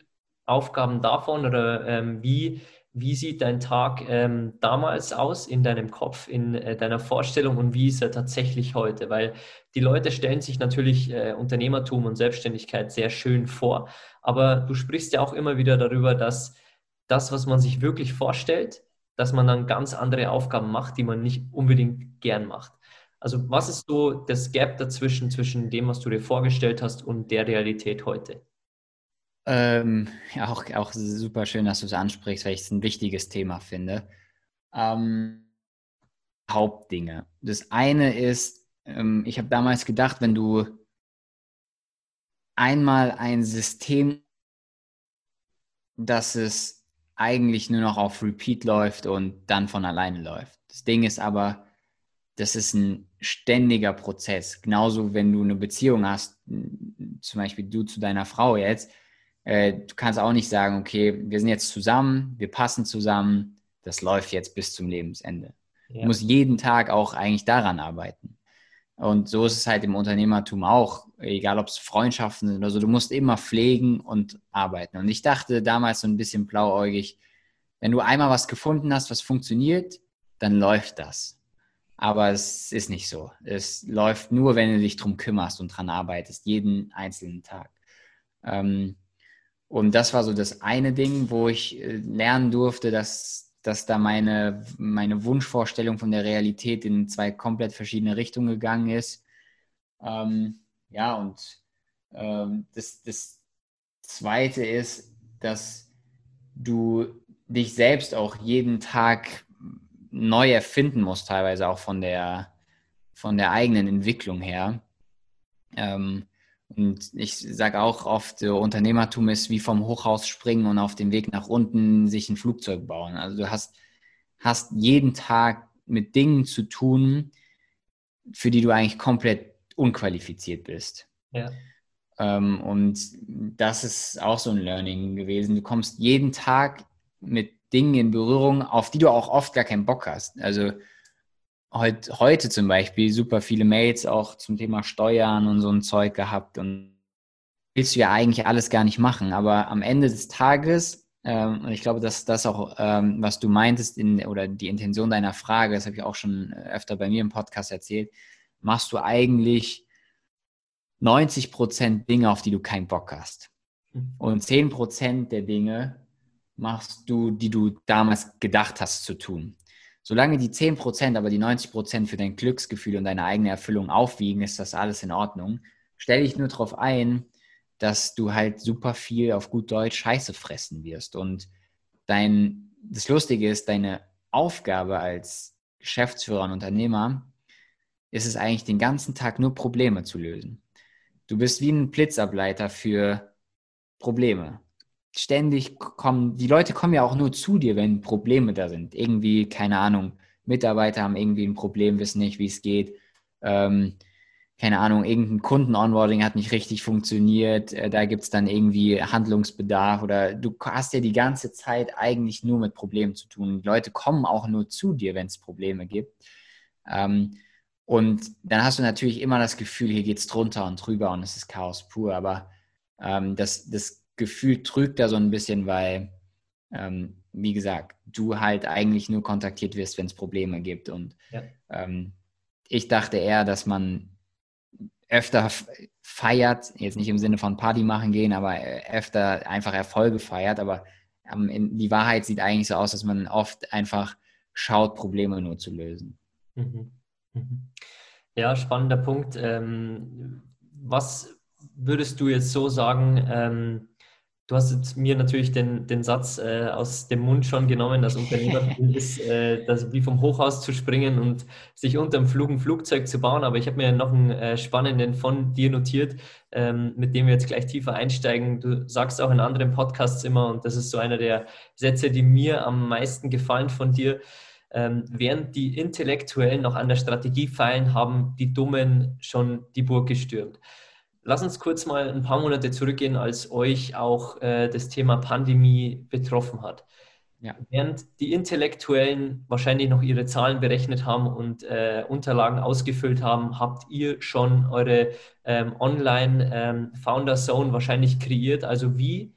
Aufgaben davon oder ähm, wie, wie sieht dein Tag ähm, damals aus in deinem Kopf, in äh, deiner Vorstellung und wie ist er tatsächlich heute? Weil die Leute stellen sich natürlich äh, Unternehmertum und Selbstständigkeit sehr schön vor, aber du sprichst ja auch immer wieder darüber, dass das, was man sich wirklich vorstellt, dass man dann ganz andere Aufgaben macht, die man nicht unbedingt gern macht. Also was ist so das Gap dazwischen, zwischen dem, was du dir vorgestellt hast und der Realität heute? Ähm, ja, auch, auch super schön, dass du es ansprichst, weil ich es ein wichtiges Thema finde. Ähm, Hauptdinge. Das eine ist, ähm, ich habe damals gedacht, wenn du einmal ein System, dass es eigentlich nur noch auf Repeat läuft und dann von alleine läuft. Das Ding ist aber, das ist ein ständiger Prozess. Genauso, wenn du eine Beziehung hast, zum Beispiel du zu deiner Frau jetzt, äh, du kannst auch nicht sagen, okay, wir sind jetzt zusammen, wir passen zusammen, das läuft jetzt bis zum Lebensende. Ja. Du musst jeden Tag auch eigentlich daran arbeiten. Und so ist es halt im Unternehmertum auch, egal ob es Freundschaften sind oder so, du musst immer pflegen und arbeiten. Und ich dachte damals so ein bisschen blauäugig, wenn du einmal was gefunden hast, was funktioniert, dann läuft das. Aber es ist nicht so. Es läuft nur, wenn du dich drum kümmerst und dran arbeitest, jeden einzelnen Tag. Ähm, und das war so das eine Ding, wo ich äh, lernen durfte, dass, dass da meine, meine Wunschvorstellung von der Realität in zwei komplett verschiedene Richtungen gegangen ist. Ähm, ja, und ähm, das, das zweite ist, dass du dich selbst auch jeden Tag neu erfinden musst, teilweise auch von der, von der eigenen Entwicklung her. Ähm, und ich sage auch oft, Unternehmertum ist wie vom Hochhaus springen und auf dem Weg nach unten sich ein Flugzeug bauen. Also du hast, hast jeden Tag mit Dingen zu tun, für die du eigentlich komplett unqualifiziert bist. Ja. Ähm, und das ist auch so ein Learning gewesen. Du kommst jeden Tag mit Dingen in Berührung, auf die du auch oft gar keinen Bock hast. Also heut, heute zum Beispiel super viele Mails auch zum Thema Steuern und so ein Zeug gehabt und willst du ja eigentlich alles gar nicht machen. Aber am Ende des Tages, ähm, und ich glaube, dass das auch, ähm, was du meintest in, oder die Intention deiner Frage, das habe ich auch schon öfter bei mir im Podcast erzählt, machst du eigentlich 90 Prozent Dinge, auf die du keinen Bock hast. Mhm. Und 10 Prozent der Dinge machst du, die du damals gedacht hast zu tun. Solange die 10%, aber die 90% für dein Glücksgefühl und deine eigene Erfüllung aufwiegen, ist das alles in Ordnung. Stell dich nur darauf ein, dass du halt super viel auf gut Deutsch Scheiße fressen wirst. Und dein, das Lustige ist, deine Aufgabe als Geschäftsführer und Unternehmer ist es eigentlich den ganzen Tag nur Probleme zu lösen. Du bist wie ein Blitzableiter für Probleme ständig kommen, die Leute kommen ja auch nur zu dir, wenn Probleme da sind. Irgendwie, keine Ahnung, Mitarbeiter haben irgendwie ein Problem, wissen nicht, wie es geht. Ähm, keine Ahnung, irgendein Kunden-Onboarding hat nicht richtig funktioniert, äh, da gibt es dann irgendwie Handlungsbedarf oder du hast ja die ganze Zeit eigentlich nur mit Problemen zu tun. Die Leute kommen auch nur zu dir, wenn es Probleme gibt. Ähm, und dann hast du natürlich immer das Gefühl, hier geht es drunter und drüber und es ist Chaos pur. Aber ähm, das, das Gefühl trügt da so ein bisschen, weil, ähm, wie gesagt, du halt eigentlich nur kontaktiert wirst, wenn es Probleme gibt. Und ja. ähm, ich dachte eher, dass man öfter feiert, jetzt nicht im Sinne von Party machen gehen, aber äh, öfter einfach Erfolge feiert. Aber ähm, die Wahrheit sieht eigentlich so aus, dass man oft einfach schaut, Probleme nur zu lösen. Mhm. Mhm. Ja, spannender Punkt. Ähm, was würdest du jetzt so sagen, ähm, Du hast jetzt mir natürlich den, den Satz äh, aus dem Mund schon genommen, dass Unternehmertum ist, äh, das wie vom Hochhaus zu springen und sich unterm Flug ein Flugzeug zu bauen. Aber ich habe mir noch einen äh, spannenden von dir notiert, ähm, mit dem wir jetzt gleich tiefer einsteigen. Du sagst auch in anderen Podcasts immer, und das ist so einer der Sätze, die mir am meisten gefallen von dir, ähm, während die Intellektuellen noch an der Strategie feilen, haben die Dummen schon die Burg gestürmt. Lass uns kurz mal ein paar Monate zurückgehen, als euch auch äh, das Thema Pandemie betroffen hat. Ja. Während die Intellektuellen wahrscheinlich noch ihre Zahlen berechnet haben und äh, Unterlagen ausgefüllt haben, habt ihr schon eure ähm, Online-Founder ähm, Zone wahrscheinlich kreiert. Also wie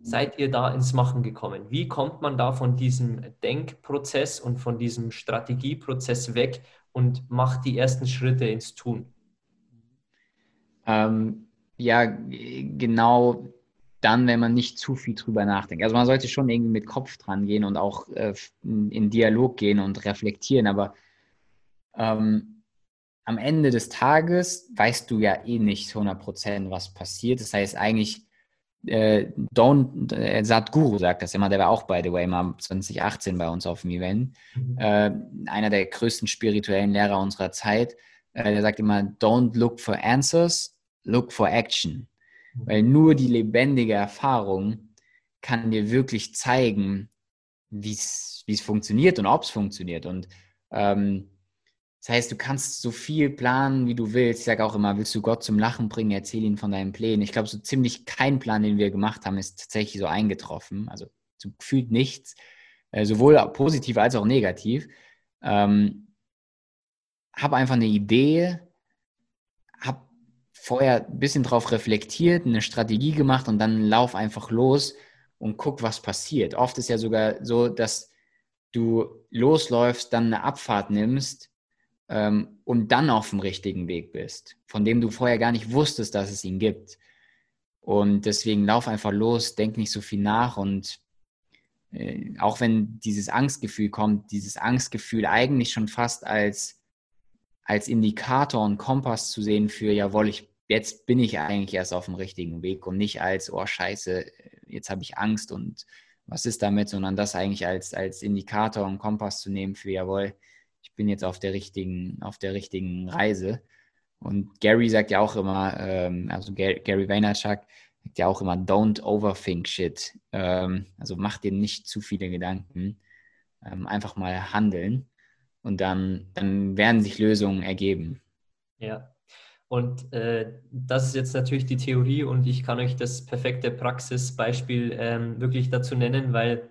seid ihr da ins Machen gekommen? Wie kommt man da von diesem Denkprozess und von diesem Strategieprozess weg und macht die ersten Schritte ins Tun? Ähm, ja, genau dann, wenn man nicht zu viel drüber nachdenkt. Also man sollte schon irgendwie mit Kopf dran gehen und auch äh, in, Dialog gehen und reflektieren, aber ähm, am Ende des Tages weißt du ja eh nicht 100%, was passiert. Das heißt eigentlich, äh, Don äh, Sadhguru sagt das immer, der war auch, by the way, mal 2018 bei uns auf dem Event, mhm. äh, einer der größten spirituellen Lehrer unserer Zeit. Äh, der sagt immer, don't look for answers, look for action. Mhm. Weil nur die lebendige Erfahrung kann dir wirklich zeigen, wie es funktioniert und ob es funktioniert. Und ähm, das heißt, du kannst so viel planen, wie du willst. Ich sage auch immer, willst du Gott zum Lachen bringen, erzähl ihn von deinen Plänen. Ich glaube, so ziemlich kein Plan, den wir gemacht haben, ist tatsächlich so eingetroffen. Also so gefühlt nichts, äh, sowohl positiv als auch negativ. Ähm, habe einfach eine Idee, vorher ein bisschen drauf reflektiert, eine Strategie gemacht und dann lauf einfach los und guck, was passiert. Oft ist ja sogar so, dass du losläufst, dann eine Abfahrt nimmst ähm, und dann auf dem richtigen Weg bist, von dem du vorher gar nicht wusstest, dass es ihn gibt. Und deswegen lauf einfach los, denk nicht so viel nach und äh, auch wenn dieses Angstgefühl kommt, dieses Angstgefühl eigentlich schon fast als, als Indikator und Kompass zu sehen für, jawohl, ich, jetzt bin ich eigentlich erst auf dem richtigen Weg und nicht als, oh scheiße, jetzt habe ich Angst und was ist damit, sondern das eigentlich als, als Indikator und Kompass zu nehmen für, jawohl, ich bin jetzt auf der richtigen, auf der richtigen Reise. Und Gary sagt ja auch immer, ähm, also Gary Vaynerchuk sagt ja auch immer, don't overthink shit. Ähm, also mach dir nicht zu viele Gedanken. Ähm, einfach mal handeln und dann, dann werden sich Lösungen ergeben. Ja, und äh, das ist jetzt natürlich die Theorie und ich kann euch das perfekte Praxisbeispiel ähm, wirklich dazu nennen, weil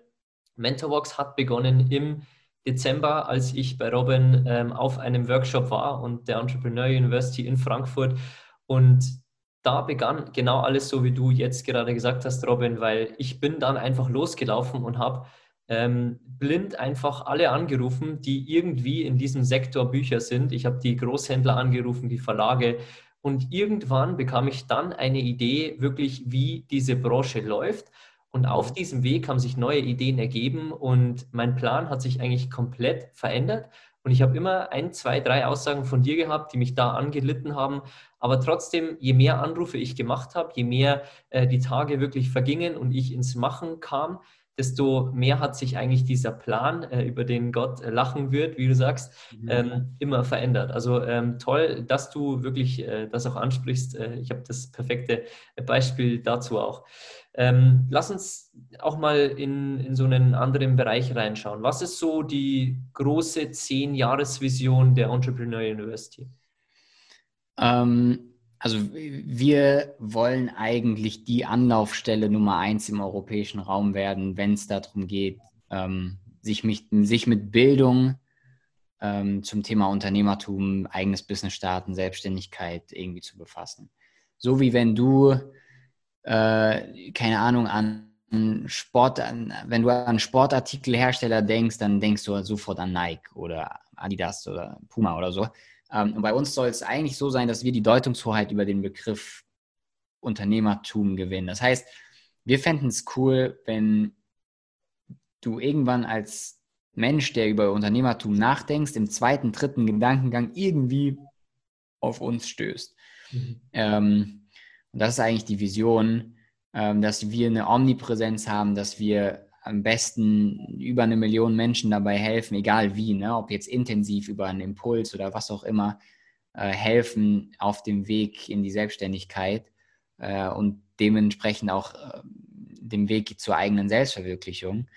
MentorVox hat begonnen im Dezember, als ich bei Robin ähm, auf einem Workshop war und der Entrepreneur University in Frankfurt. Und da begann genau alles so, wie du jetzt gerade gesagt hast, Robin, weil ich bin dann einfach losgelaufen und habe ähm, blind einfach alle angerufen, die irgendwie in diesem Sektor Bücher sind. Ich habe die Großhändler angerufen, die Verlage. Und irgendwann bekam ich dann eine Idee, wirklich, wie diese Branche läuft. Und auf mhm. diesem Weg haben sich neue Ideen ergeben und mein Plan hat sich eigentlich komplett verändert. Und ich habe immer ein, zwei, drei Aussagen von dir gehabt, die mich da angelitten haben. Aber trotzdem, je mehr Anrufe ich gemacht habe, je mehr äh, die Tage wirklich vergingen und ich ins Machen kam, desto mehr hat sich eigentlich dieser Plan, äh, über den Gott äh, lachen wird, wie du sagst, mhm. ähm, immer verändert. Also ähm, toll, dass du wirklich äh, das auch ansprichst. Äh, ich habe das perfekte Beispiel dazu auch. Ähm, lass uns auch mal in, in so einen anderen Bereich reinschauen. Was ist so die große Zehn-Jahres-Vision der Entrepreneur University? Ähm, also wir wollen eigentlich die Anlaufstelle Nummer eins im europäischen Raum werden, wenn es darum geht, ähm, sich, mit, sich mit Bildung ähm, zum Thema Unternehmertum, eigenes Business starten, Selbstständigkeit irgendwie zu befassen. So wie wenn du, äh, keine Ahnung, an Sport, wenn du an Sportartikelhersteller denkst, dann denkst du sofort an Nike oder Adidas oder Puma oder so. Ähm, und bei uns soll es eigentlich so sein, dass wir die Deutungshoheit über den Begriff Unternehmertum gewinnen. Das heißt, wir fänden es cool, wenn du irgendwann als Mensch, der über Unternehmertum nachdenkst, im zweiten, dritten Gedankengang irgendwie auf uns stößt. Mhm. Ähm, und das ist eigentlich die Vision, ähm, dass wir eine Omnipräsenz haben, dass wir am besten über eine Million Menschen dabei helfen, egal wie, ne? ob jetzt intensiv über einen Impuls oder was auch immer, äh, helfen auf dem Weg in die Selbstständigkeit äh, und dementsprechend auch äh, dem Weg zur eigenen Selbstverwirklichung,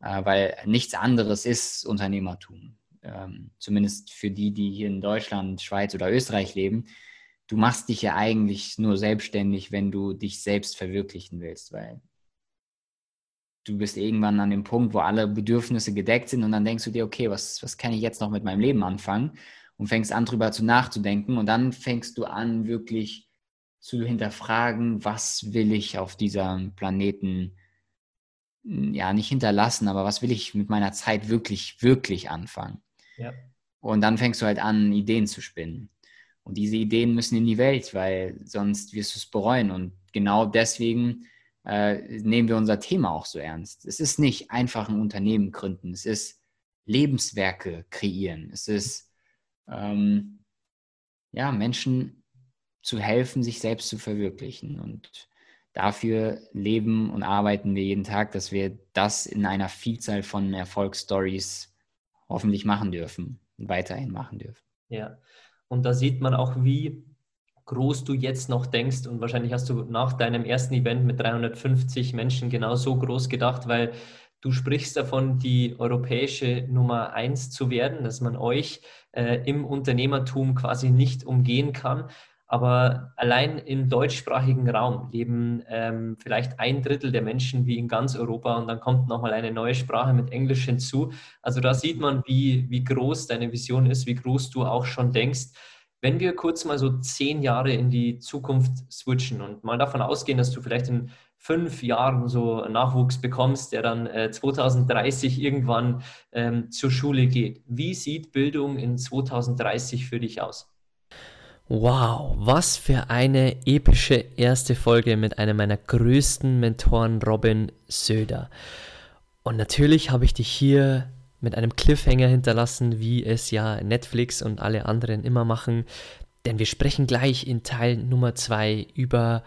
äh, weil nichts anderes ist Unternehmertum. Ähm, zumindest für die, die hier in Deutschland, Schweiz oder Österreich leben. Du machst dich ja eigentlich nur selbstständig, wenn du dich selbst verwirklichen willst, weil du bist irgendwann an dem Punkt, wo alle Bedürfnisse gedeckt sind und dann denkst du dir, okay, was, was kann ich jetzt noch mit meinem Leben anfangen? Und fängst an, darüber zu nachzudenken und dann fängst du an, wirklich zu hinterfragen, was will ich auf diesem Planeten, hm, ja, nicht hinterlassen, aber was will ich mit meiner Zeit wirklich, wirklich anfangen? Ja. Und dann fängst du halt an, Ideen zu spinnen. Und diese Ideen müssen in die Welt, weil sonst wirst du es bereuen. Und genau deswegen äh, nehmen wir unser Thema auch so ernst. Es ist nicht einfach ein Unternehmen gründen, es ist Lebenswerke kreieren, es ist ähm, ja, Menschen zu helfen, sich selbst zu verwirklichen. Und dafür leben und arbeiten wir jeden Tag, dass wir das in einer Vielzahl von Erfolgsstories hoffentlich machen dürfen und weiterhin machen dürfen. Ja, und da sieht man auch, wie groß du jetzt noch denkst. Und wahrscheinlich hast du nach deinem ersten Event mit 350 Menschen genau so groß gedacht, weil du sprichst davon, die europäische Nummer eins zu werden, dass man euch äh, im Unternehmertum quasi nicht umgehen kann. Aber allein im deutschsprachigen Raum leben ähm, vielleicht ein Drittel der Menschen wie in ganz Europa und dann kommt nochmal eine neue Sprache mit Englisch hinzu. Also da sieht man, wie, wie groß deine Vision ist, wie groß du auch schon denkst Wenn wir kurz mal so zehn Jahre in die Zukunft switchen und mal davon ausgehen, dass du vielleicht in fünf Jahren so Nachwuchs bekommst, der dann äh, 2030 irgendwann ähm, zur Schule geht. Wie sieht Bildung in 2030 für dich aus? Wow, was für eine epische erste Folge mit einem meiner größten Mentoren, Robin Söder. Und natürlich habe ich dich hier mit einem Cliffhanger hinterlassen, wie es ja Netflix und alle anderen immer machen. Denn wir sprechen gleich in Teil Nummer 2 über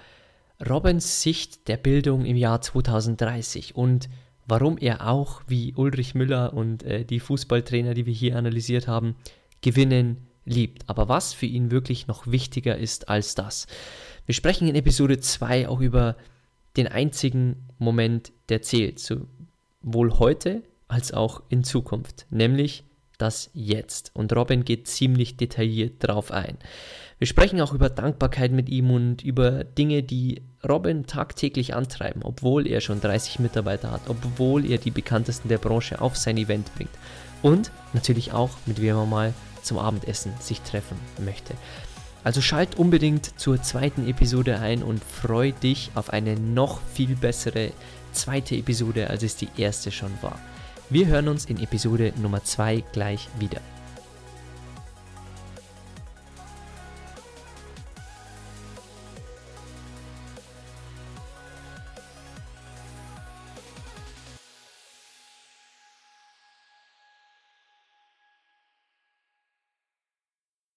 Robins Sicht der Bildung im Jahr 2030 und warum er auch, wie Ulrich Müller und äh, die Fußballtrainer, die wir hier analysiert haben, gewinnen liebt, aber was für ihn wirklich noch wichtiger ist als das. Wir sprechen in Episode 2 auch über den einzigen Moment, der zählt, sowohl heute als auch in Zukunft, nämlich das Jetzt. Und Robin geht ziemlich detailliert drauf ein. Wir sprechen auch über Dankbarkeit mit ihm und über Dinge, die Robin tagtäglich antreiben, obwohl er schon 30 Mitarbeiter hat, obwohl er die bekanntesten der Branche auf sein Event bringt. Und natürlich auch, mit wem er mal zum Abendessen sich treffen möchte. Also schalt unbedingt zur zweiten Episode ein und freu dich auf eine noch viel bessere zweite Episode, als es die erste schon war. Wir hören uns in Episode Nummer 2 gleich wieder.